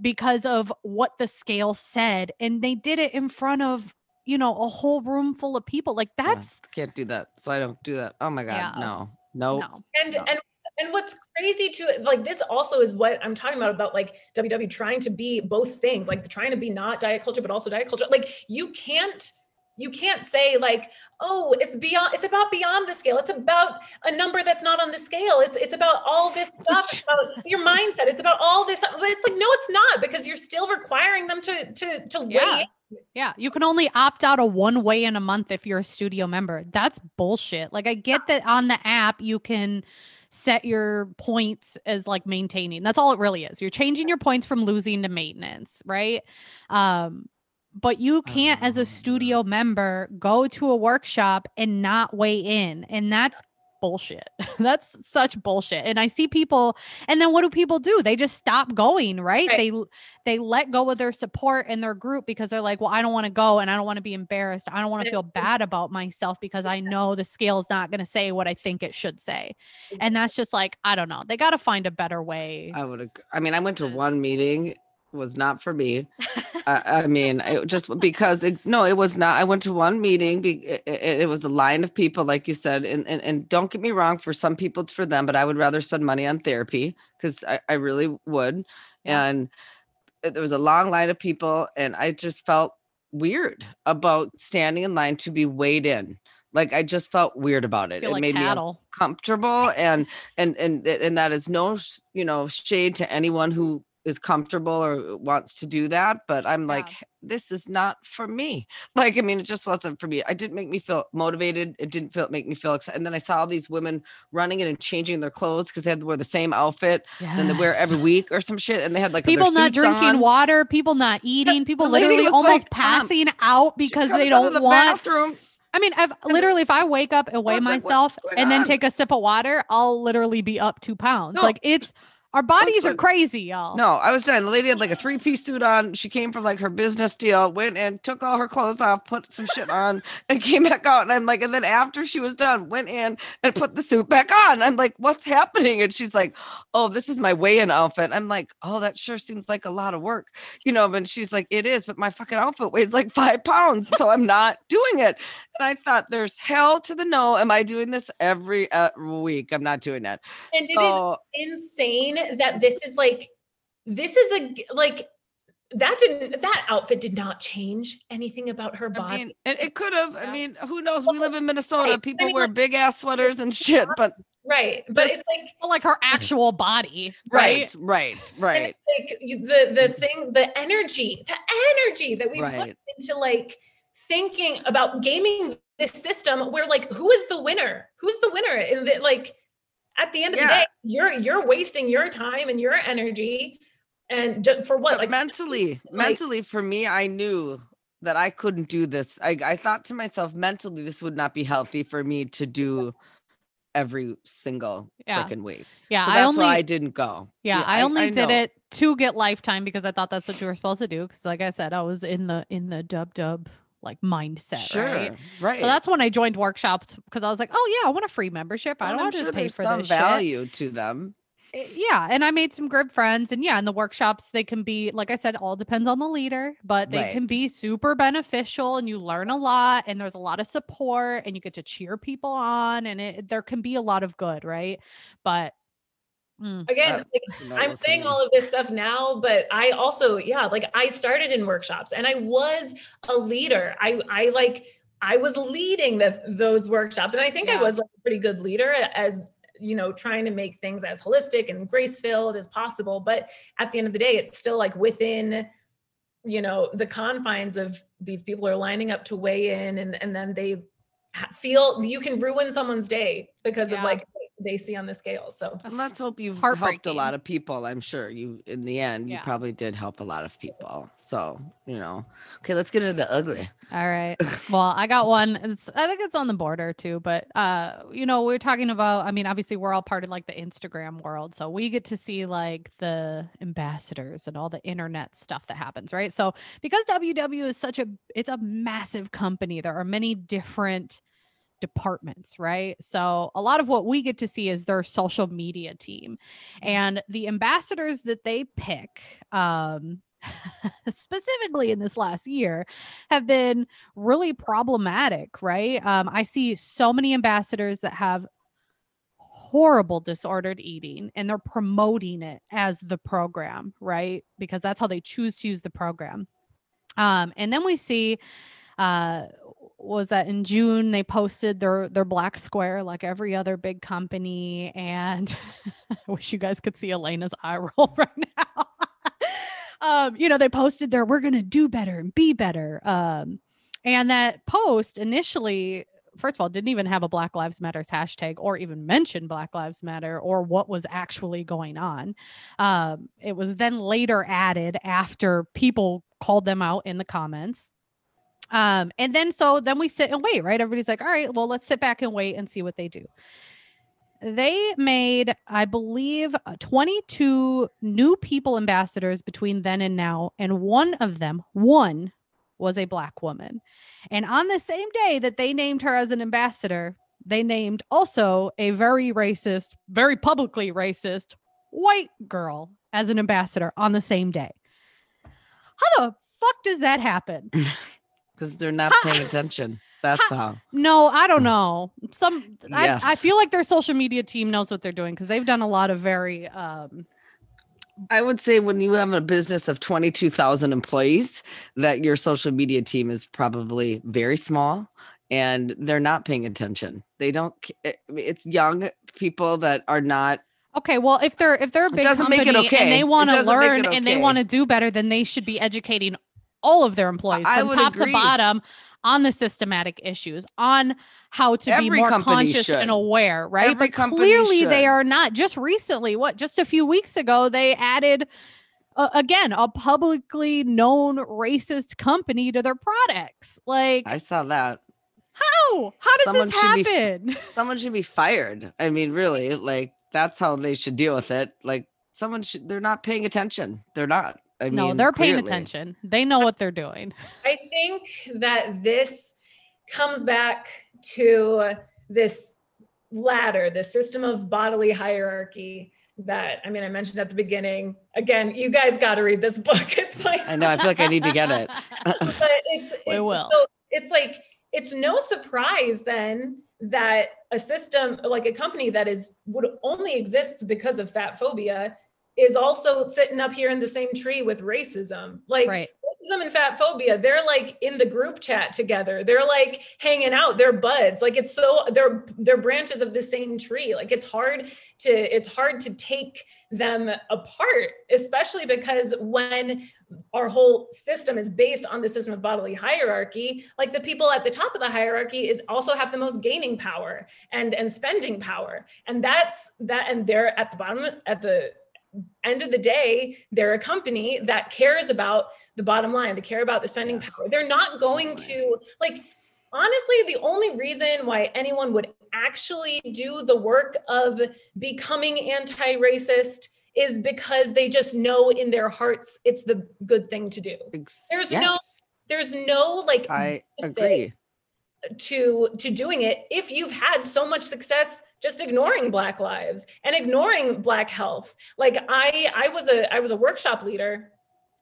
because of what the scale said and they did it in front of you know a whole room full of people like that's yeah, can't do that so i don't do that oh my god yeah. no no and no. and and what's crazy too like this also is what I'm talking about about like WW trying to be both things, like trying to be not diet culture but also diet culture. Like you can't you can't say like oh it's beyond it's about beyond the scale it's about a number that's not on the scale it's it's about all this stuff about your mindset it's about all this but it's like no it's not because you're still requiring them to to to yeah. weigh yeah, you can only opt out a one way in a month if you're a studio member. That's bullshit. Like I get that on the app you can set your points as like maintaining. That's all it really is. You're changing your points from losing to maintenance, right? Um, but you can't as a studio member go to a workshop and not weigh in and that's bullshit. That's such bullshit. And I see people and then what do people do? They just stop going, right? right? They they let go of their support and their group because they're like, "Well, I don't want to go and I don't want to be embarrassed. I don't want to feel bad about myself because I know the scale is not going to say what I think it should say." And that's just like, I don't know. They got to find a better way. I would I mean, I went to one meeting was not for me. I, I, mean, it just because it's no, it was not. I went to one meeting. Be, it, it, was a line of people, like you said, and, and and don't get me wrong. For some people, it's for them, but I would rather spend money on therapy because I, I really would. Yeah. And uh, there was a long line of people, and I just felt weird about standing in line to be weighed in. Like I just felt weird about it. It like made me cattle. uncomfortable and and and and that is no you know shade to anyone who is comfortable or wants to do that but i'm like this is not for me like i mean it just wasn't for me it didn't make me feel motivated it didn't feel make me feel excited and then i saw all these women running in and changing their clothes because they had to wear the same outfit and they wear every week or some shit and they had like people not drinking on. water, people not eating, people literally almost like, "Mom, passing out because they don't the want. bathroom I mean, I've literally, if I wake up and weigh was like, myself and then on?" take a sip of water, I'll literally be up two pounds. No. Like it's our bodies are Listen. crazy, y'all. No, I was done. The lady had like a three piece suit on. She came from like her business deal, went and took all her clothes off, put some shit on, and came back out. And I'm like, and then after she was done, went in and put the suit back on. I'm like, what's happening? And she's like, oh, this is my weigh in outfit. I'm like, oh, that sure seems like a lot of work, you know. And she's like, it is, but my fucking outfit weighs like five pounds. So I'm not doing it. And I thought, there's hell to the no. Am I doing this every uh, week? I'm not doing that. And it is insane that this is like this is a like that didn't that outfit did not change anything about her I body. mean, it, it could have. I mean, who knows? We live in Minnesota. right. I People mean, wear like- big ass sweaters and shit, but right. But just- it's like Well, like her actual body, right? right, right, right, like the the thing, the energy, the energy that we put into like thinking about gaming this system where like who is the winner? Who's the winner? And that like at the end of the day, you're you're wasting your time and your energy and ju- for what? But Like mentally, like- mentally, for me, I knew that I couldn't do this. I, I thought to myself, mentally, this would not be healthy for me to do every single Yeah. freaking week. Yeah, so I that's only, why I didn't go. yeah, I, only did it to get lifetime because I thought that's what you were supposed to do. Because, like I said, I was in the in the dub dub like mindset, Sure, right? right. So that's when I joined workshops because I was like, oh yeah, I want a free membership. I don't I'm want to pay for some this shit. value to them. Eh, yeah and i made some good friends and yeah in the workshops they can be like i said all depends on the leader but they can be super beneficial and you learn a lot and there's a lot of support and you get to cheer people on and it, there can be a lot of good right but mm, again, like, I'm saying all of this stuff now, but I also, yeah, like I started in workshops and I was a leader. I I like I was leading the those workshops. And I think I was like a pretty good leader as you know, trying to make things as holistic and grace filled as possible. But at the end of the day, it's still like within, you know, the confines of these people are lining up to weigh in and, and then they feel you can ruin someone's day because Yeah. of like they see on the scale. So And let's hope you've helped a lot of people. I'm sure you, in the end, you Yeah. probably did help a lot of people. So, you know, okay, let's get into the ugly. all right well i got one it's i think it's on the border too but uh you know we're talking about i mean obviously we're all part of like the instagram world so we get to see like the ambassadors and all the internet stuff that happens right so because ww is such a it's a massive company there are many different departments right so a lot of what we get to see is their social media team and the ambassadors that they pick um specifically in this last year have been really problematic, right? Um, I see so many ambassadors that have horrible disordered eating and they're promoting it as the program, right? Because that's how they choose to use the program. Um, and then we see uh was that in June they posted their their black square like every other big company and I wish you guys could see Elena's eye roll right now. um, you know, they posted their we're gonna do better and be better. Um, and that post initially, first of all, didn't even have a Black Lives Matters hashtag or even mention Black Lives Matter or what was actually going on. Um, it was then later added after people called them out in the comments. Um, and then so then we sit and wait, right? Everybody's like, all right, well, let's sit back and wait and see what they do. They made, I believe, uh, 22 new people ambassadors between then and now. And one of them, one was a black woman. And on the same day that they named her as an ambassador, they named also a very racist, very publicly racist white girl as an ambassador on the same day. How the fuck does that happen? because they're not paying attention. That's how. No, I don't know. Some I, I feel like their social media team knows what they're doing because they've done a lot of very um I would say when you have a business of 22,000 employees, that your social media team is probably very small and they're not paying attention. They don't, it's young people that are not, Okay, well, if they're if they're a big company okay. and they want to learn it and they want to do better, then they should be educating all of their employees I from top to bottom on the systematic issues, on how to be more conscious and aware, right? Every but clearly they are not. Just recently, what? Just a few weeks ago, they added. Uh, again, a publicly known racist company to their products. Like, I saw that. how? How does Someone this should be happen? Someone should be fired. I mean, really, like that's how they should deal with it. Like someone should, they're not paying attention. They're not. I no, mean, they're paying clearly. attention. They know what they're doing. I think that this comes back to this ladder, the system of bodily hierarchy that I mean I mentioned at the beginning. Again, you guys got to read this book. It's like I know. I feel like I need to get it. but it's, We will. so it's like it's no surprise then that a system like a company that is would only exists because of fat phobia is also sitting up here in the same tree with racism. Like right. racism and fat phobia, they're like in the group chat together. They're like hanging out, they're buds. Like it's so they're they're branches of the same tree. Like it's hard to it's hard to take them apart, especially because when our whole system is based on the system of bodily hierarchy, like the people at the top of the hierarchy is also have the most gaining power and and spending power. And that's that and they're at the bottom at the end of the day, they're a company that cares about the bottom line. They care about the spending Yes. power. They're not going to like honestly the only reason why anyone would actually do the work of becoming anti-racist is because they just know in their hearts it's the good thing to do. There's no there's no like I agree. to to doing it if you've had so much success just ignoring black lives and ignoring black health. Like i i was a i was a workshop leader.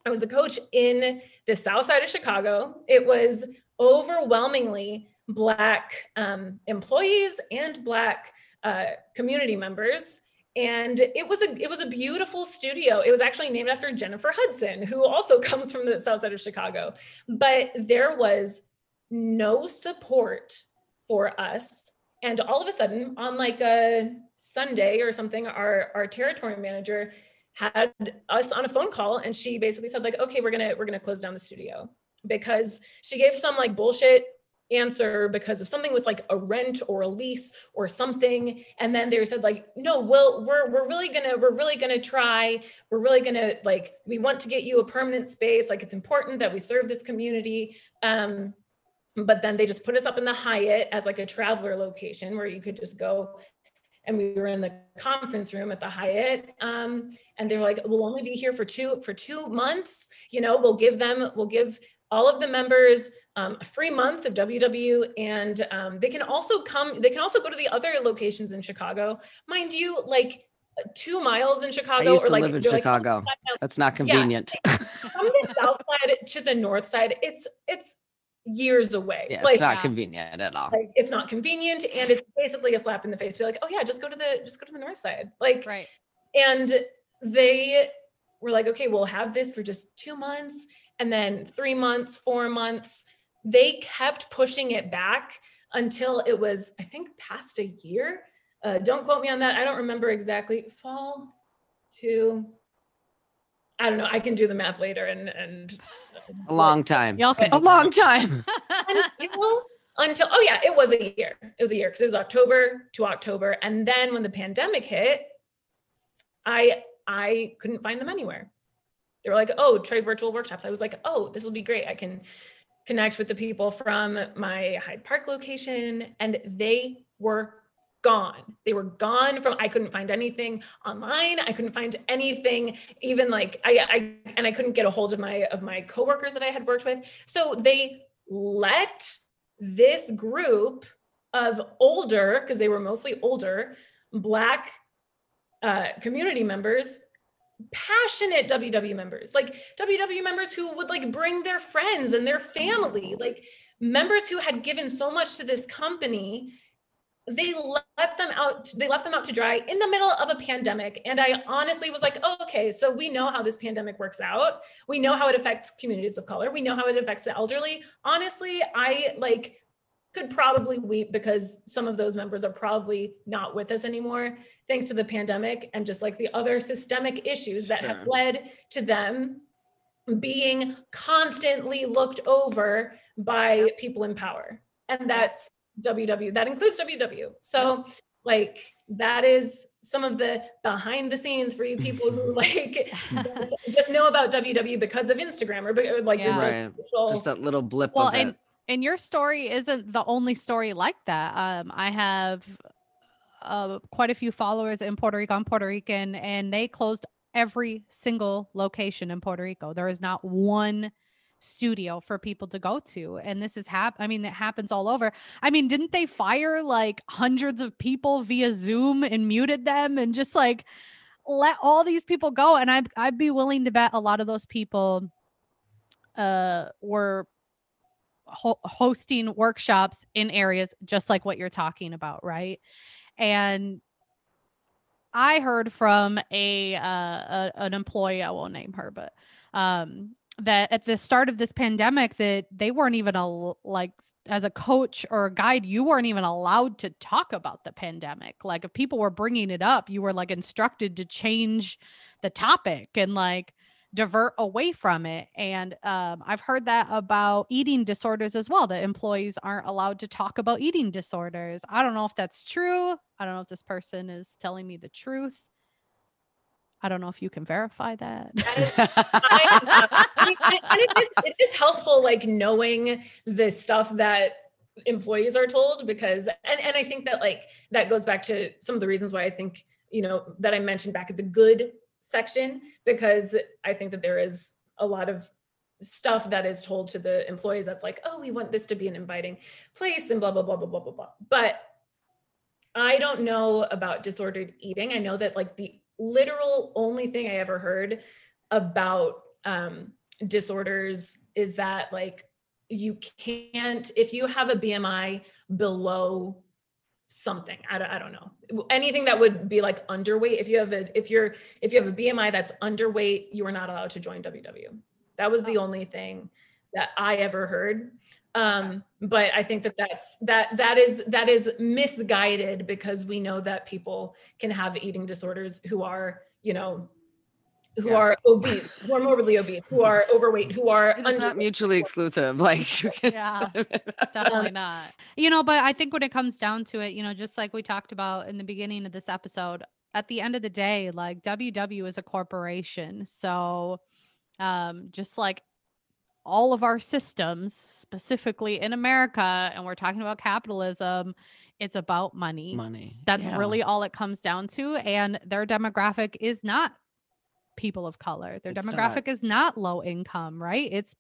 I was a coach in the south side of chicago. It was overwhelmingly black um, employees and black uh, community members. And it was a it was a beautiful studio. It was actually named after jennifer hudson who also comes from the south side of chicago. But there was no support for us. And all of a sudden, on like a Sunday or something, our, our territory manager had us on a phone call and she basically said, like, okay, we're gonna, we're gonna close down the studio. Because she gave some like bullshit answer because of something with like a rent or a lease or something. And then they said like no well we're we're really gonna we're really gonna try. We're really gonna like we want to get you a permanent space. Like it's important that we serve this community. Um but then they just put us up in the Hyatt as like a traveler location where you could just go. And we were in the conference room at the Hyatt, um, and they're like, "We'll only be here for two for two months. You know, we'll give them, we'll give all of the members um, a free month of WW, and um, they can also come. They can also go to the other locations in Chicago, mind you, like two miles in Chicago. I Chicago, used or to like live in they're like, Chicago. That's not convenient. from the south side to the north side, it's it's years away. Yeah, like it's not convenient at all. like it's not convenient and it's basically a slap in the face be like oh yeah just go to the just go to the north side like Right. and they were like okay we'll have this for just two months and then three months four months they kept pushing it back until it was i think past a year uh, don't quote me on that i don't remember exactly fall to i don't know i can do the math later and and A long time. Y'all can A long time. until until oh yeah it was a year. It was a year because it was october to october. And then when the pandemic hit i i couldn't find them anywhere. They were like oh try virtual workshops. I was like oh this will be great. I can connect with the people from my hyde park location. And they were gone. They were gone from i couldn't find anything online. I couldn't find anything even like i, I and i couldn't get a hold of my of my coworkers that i had worked with. So they let this group of older because they were mostly older black uh, community members passionate ww members like ww members who would like bring their friends and their family like members who had given so much to this company they let them out they left them out to dry in the middle of a pandemic. And i honestly was like oh, okay so we know how this pandemic works out. We know how it affects communities of color. We know how it affects the elderly. Honestly i like could probably weep because some of those members are probably not with us anymore thanks to the pandemic and just like the other systemic issues that have led to them being constantly looked over by people in power. And that's ww that includes ww so like that is some of the behind the scenes for you people who like just, just know about ww because of instagram or, be- or like Yeah. Right. just social- Just that little blip well of it. and and your story isn't the only story like that um i have uh quite a few followers in puerto rico i'm puerto rican and they closed every single location in puerto rico there is not one studio for people to go to and this is hap i mean it happens all over. I mean didn't they fire like hundreds of people via zoom and muted them and just like let all these people go? And i'd, I'd be willing to bet a lot of those people uh were ho- hosting workshops in areas just like what you're talking about right? And i heard from a, uh, a an employee i won't name her but um that at the start of this pandemic that they weren't even a like as a coach or a guide you weren't even allowed to talk about the pandemic. Like if people were bringing it up you were like instructed to change the topic and like divert away from it. And um, i've heard that about eating disorders as well that employees aren't allowed to talk about eating disorders. I don't know if that's true. I don't know if this person is telling me the truth i don't know if you can verify that. And it is, it is helpful like knowing the stuff that employees are told because and, and i think that like that goes back to some of the reasons why i think you know that i mentioned back at the good section because i think that there is a lot of stuff that is told to the employees that's like oh we want this to be an inviting place and blah blah blah blah blah blah blah. But i don't know about disordered eating. I know that like the literal only thing i ever heard about um, disorders is that like you can't if you have a bmi below something I don't, I don't know. Anything that would be like underweight if you have a if you're if you have a bmi that's underweight you are not allowed to join ww that was the only thing that i ever heard um but i think that that's that that is that is misguided because we know that people can have eating disorders who are you know who Yeah. are obese who are morbidly obese who are overweight who are it's not mutually exclusive. Like you can- Yeah. definitely not you know but i think when it comes down to it you know just like we talked about in the beginning of this episode at the end of the day like ww is a corporation so um just like all of our systems specifically in america and we're talking about capitalism it's about money money. that's Yeah. really all it comes down to and their demographic is not people of color their It's not. demographic is not low income right it's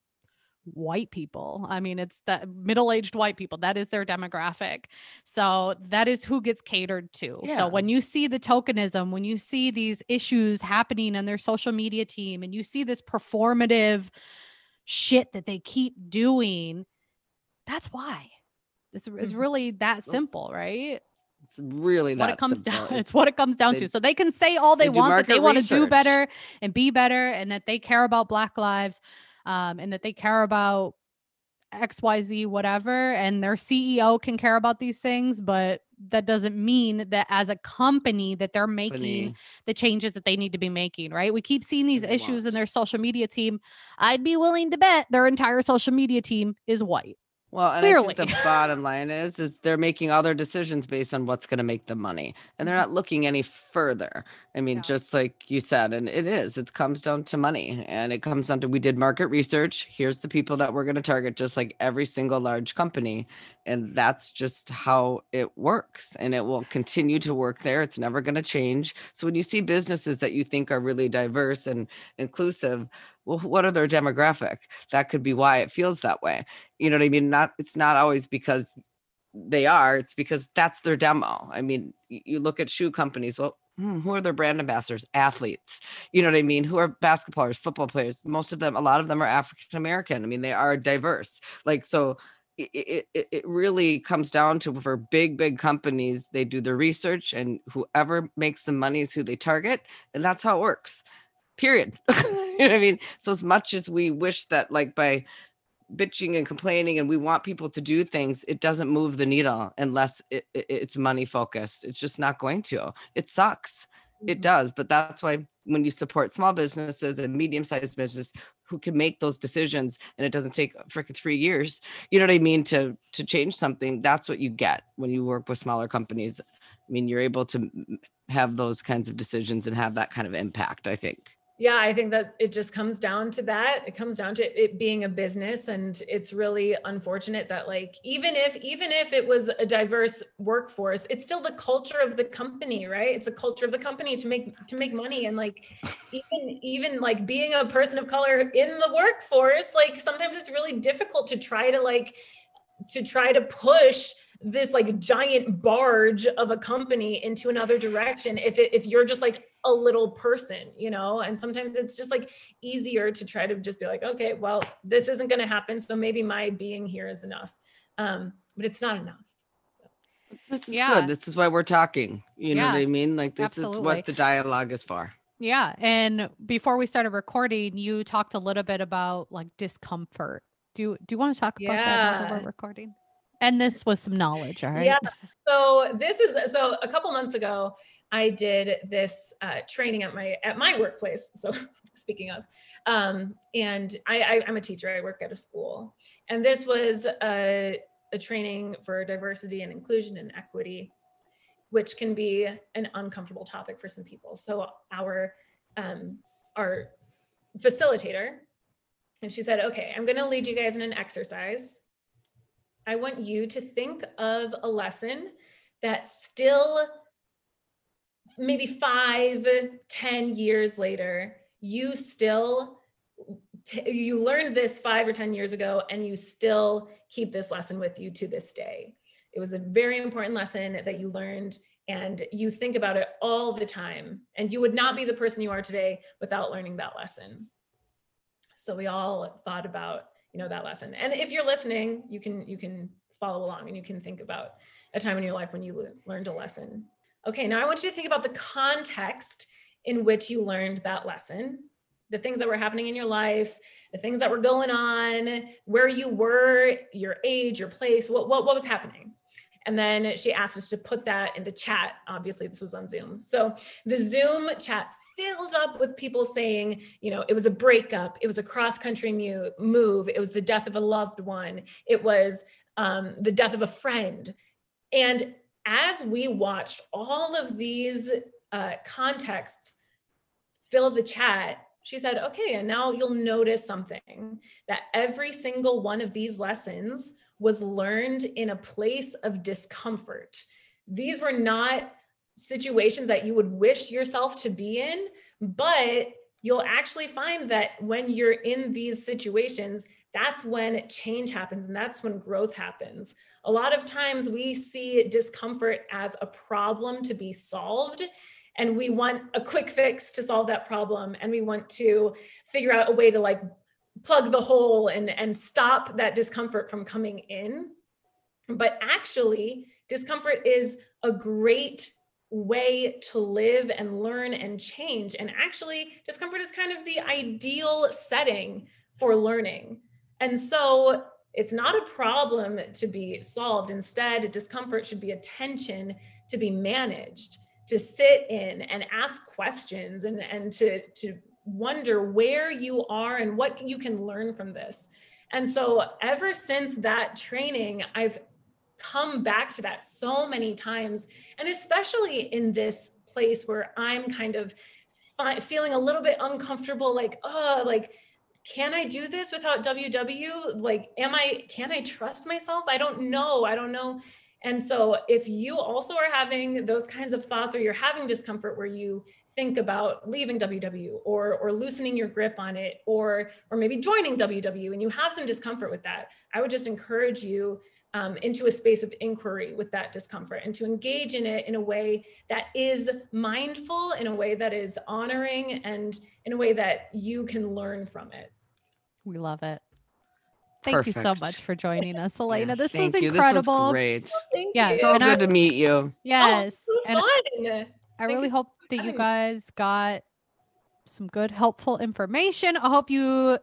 white people i mean it's the middle-aged white people that is their demographic so that is who gets catered to Yeah. so when you see the tokenism when you see these issues happening on their social media team and you see this performative shit that they keep doing that's why it's, it's Mhm. really that simple right It's really what that it comes simple. down it's what it comes down they- to so they can say all they, they want that they want to do better and be better and that they care about black lives um, and that they care about xyz whatever and their ceo can care about these things but that doesn't mean that as a company that they're making Company. the changes that they need to be making right we keep seeing these they issues in their social media team i'd be willing to bet their entire social media team is white Well, and I Clearly. think the bottom line is, is they're making all their decisions based on what's going to make them money, and they're Mhm. not looking any further. I mean, Yeah. just like you said, and it is, it comes down to money, and it comes down to we did market research. Here's the people that we're going to target, just like every single large company, and that's just how it works, and it will continue to work there. It's never going to change. So when you see businesses that you think are really diverse and inclusive, well, what are their demographic? That could be why it feels that way you know what i mean not it's not always because they are it's because that's their demo i mean you look at shoe companies well hmm, who are their brand ambassadors? Athletes you know what i mean? Who are basketball players football players? Most of them a lot of them are african american. I mean they are diverse. Like so it, it, it really comes down to for big big companies they do the research and whoever makes the money is who they target and that's how it works period. You know what i mean? So as much as we wish that like by bitching and complaining and we want people to do things it doesn't move the needle unless it, it, it's money focused. It's just not going to. It sucks. It Mhm. does but that's why when you support small businesses and medium-sized business who can make those decisions and it doesn't take freaking three years you know what i mean to to change something that's what you get when you work with smaller companies. I mean you're able to have those kinds of decisions and have that kind of impact i think Yeah, I think that it just comes down to that. It comes down to it being a business and it's really unfortunate that like even if even if it was a diverse workforce, it's still the culture of the company, right? It's the culture of the company to make to make money and like even even like being a person of color in the workforce, like sometimes it's really difficult to try to like to try to push this like giant barge of a company into another direction if it, if you're just like a little person you know and sometimes it's just like easier to try to just be like okay well this isn't going to happen so maybe my being here is enough um but it's not enough this is Yeah. good this is why we're talking you know what i mean like this is what the dialogue is for Yeah. And before we started recording, you talked a little bit about like discomfort. Do you, do you want to talk about that before we're recording? And this was some knowledge, all right? Yeah. So this is so a couple months ago, I did this uh, training at my at my workplace. So speaking of, um, and I, I I'm a teacher. I work at a school, and this was a a training for diversity and inclusion and equity, which can be an uncomfortable topic for some people. So our um, our facilitator, and she said, "Okay, I'm going to lead you guys in an exercise." I want you to think of a lesson that still, maybe five, ten years later, you still, t- you learned this five or 10 years ago, and you still keep this lesson with you to this day. It was a very important lesson that you learned, and you think about it all the time. And you would not be the person you are today without learning that lesson. So we all thought about you know that lesson and if you're listening you can you can follow along and you can think about a time in your life when you learned a lesson okay now i want you to think about the context in which you learned that lesson. The things that were happening in your life the things that were going on where you were your age your place what what, what was happening? And then she asked us to put that in the chat. Obviously this was on zoom. So the zoom chat filled up with people saying you know it was a breakup it was a cross country move it was the death of a loved one it was um, the death of a friend. And as we watched all of these uh, contexts fill the chat she said okay and now you'll notice something that every single one of these lessons was learned in a place of discomfort. These were not situations that you would wish yourself to be in, but you'll actually find that when you're in these situations, that's when change happens and that's when growth happens. A lot of times we see discomfort as a problem to be solved. And we want a quick fix to solve that problem. And we want to figure out a way to like plug the hole and, and stop that discomfort from coming in. But actually, discomfort is a great way to live and learn and change. And actually, discomfort is kind of the ideal setting for learning. And so it's not a problem to be solved. Instead, discomfort should be a tension to be managed, to sit in and ask questions and, and to, to wonder where you are and what you can learn from this. And so, ever since that training, I've come back to that so many times and especially in this place where i'm kind of feeling a little bit uncomfortable like oh like can i do this without ww like am i can i trust myself? I don't know. I don't know. And so if you also are having those kinds of thoughts or you're having discomfort where you think about leaving ww or or loosening your grip on it or or maybe joining ww and you have some discomfort with that i would just encourage you um, into a space of inquiry with that discomfort and to engage in it in a way that is mindful, in a way that is honoring, and in a way that you can learn from it. We love it. Thank you so much for joining us, Elena. Yeah, this thank was you. incredible. This was great. Thank Yes, you. So and I- good to meet you. Yes. Oh, and fun. I really Thanks hope that you guys got some good, helpful information. I hope you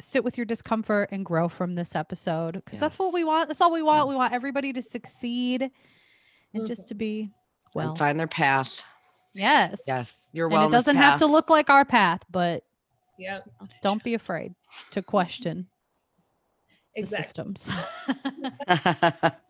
sit with your discomfort and grow from this episode because that's what we want. That's all we want. We want everybody to succeed and just mm-hmm. to be well. and find their path. Yes. Yes, your And wellness it doesn't have to look like our path, but Yeah, don't be afraid to question the exactly. systems.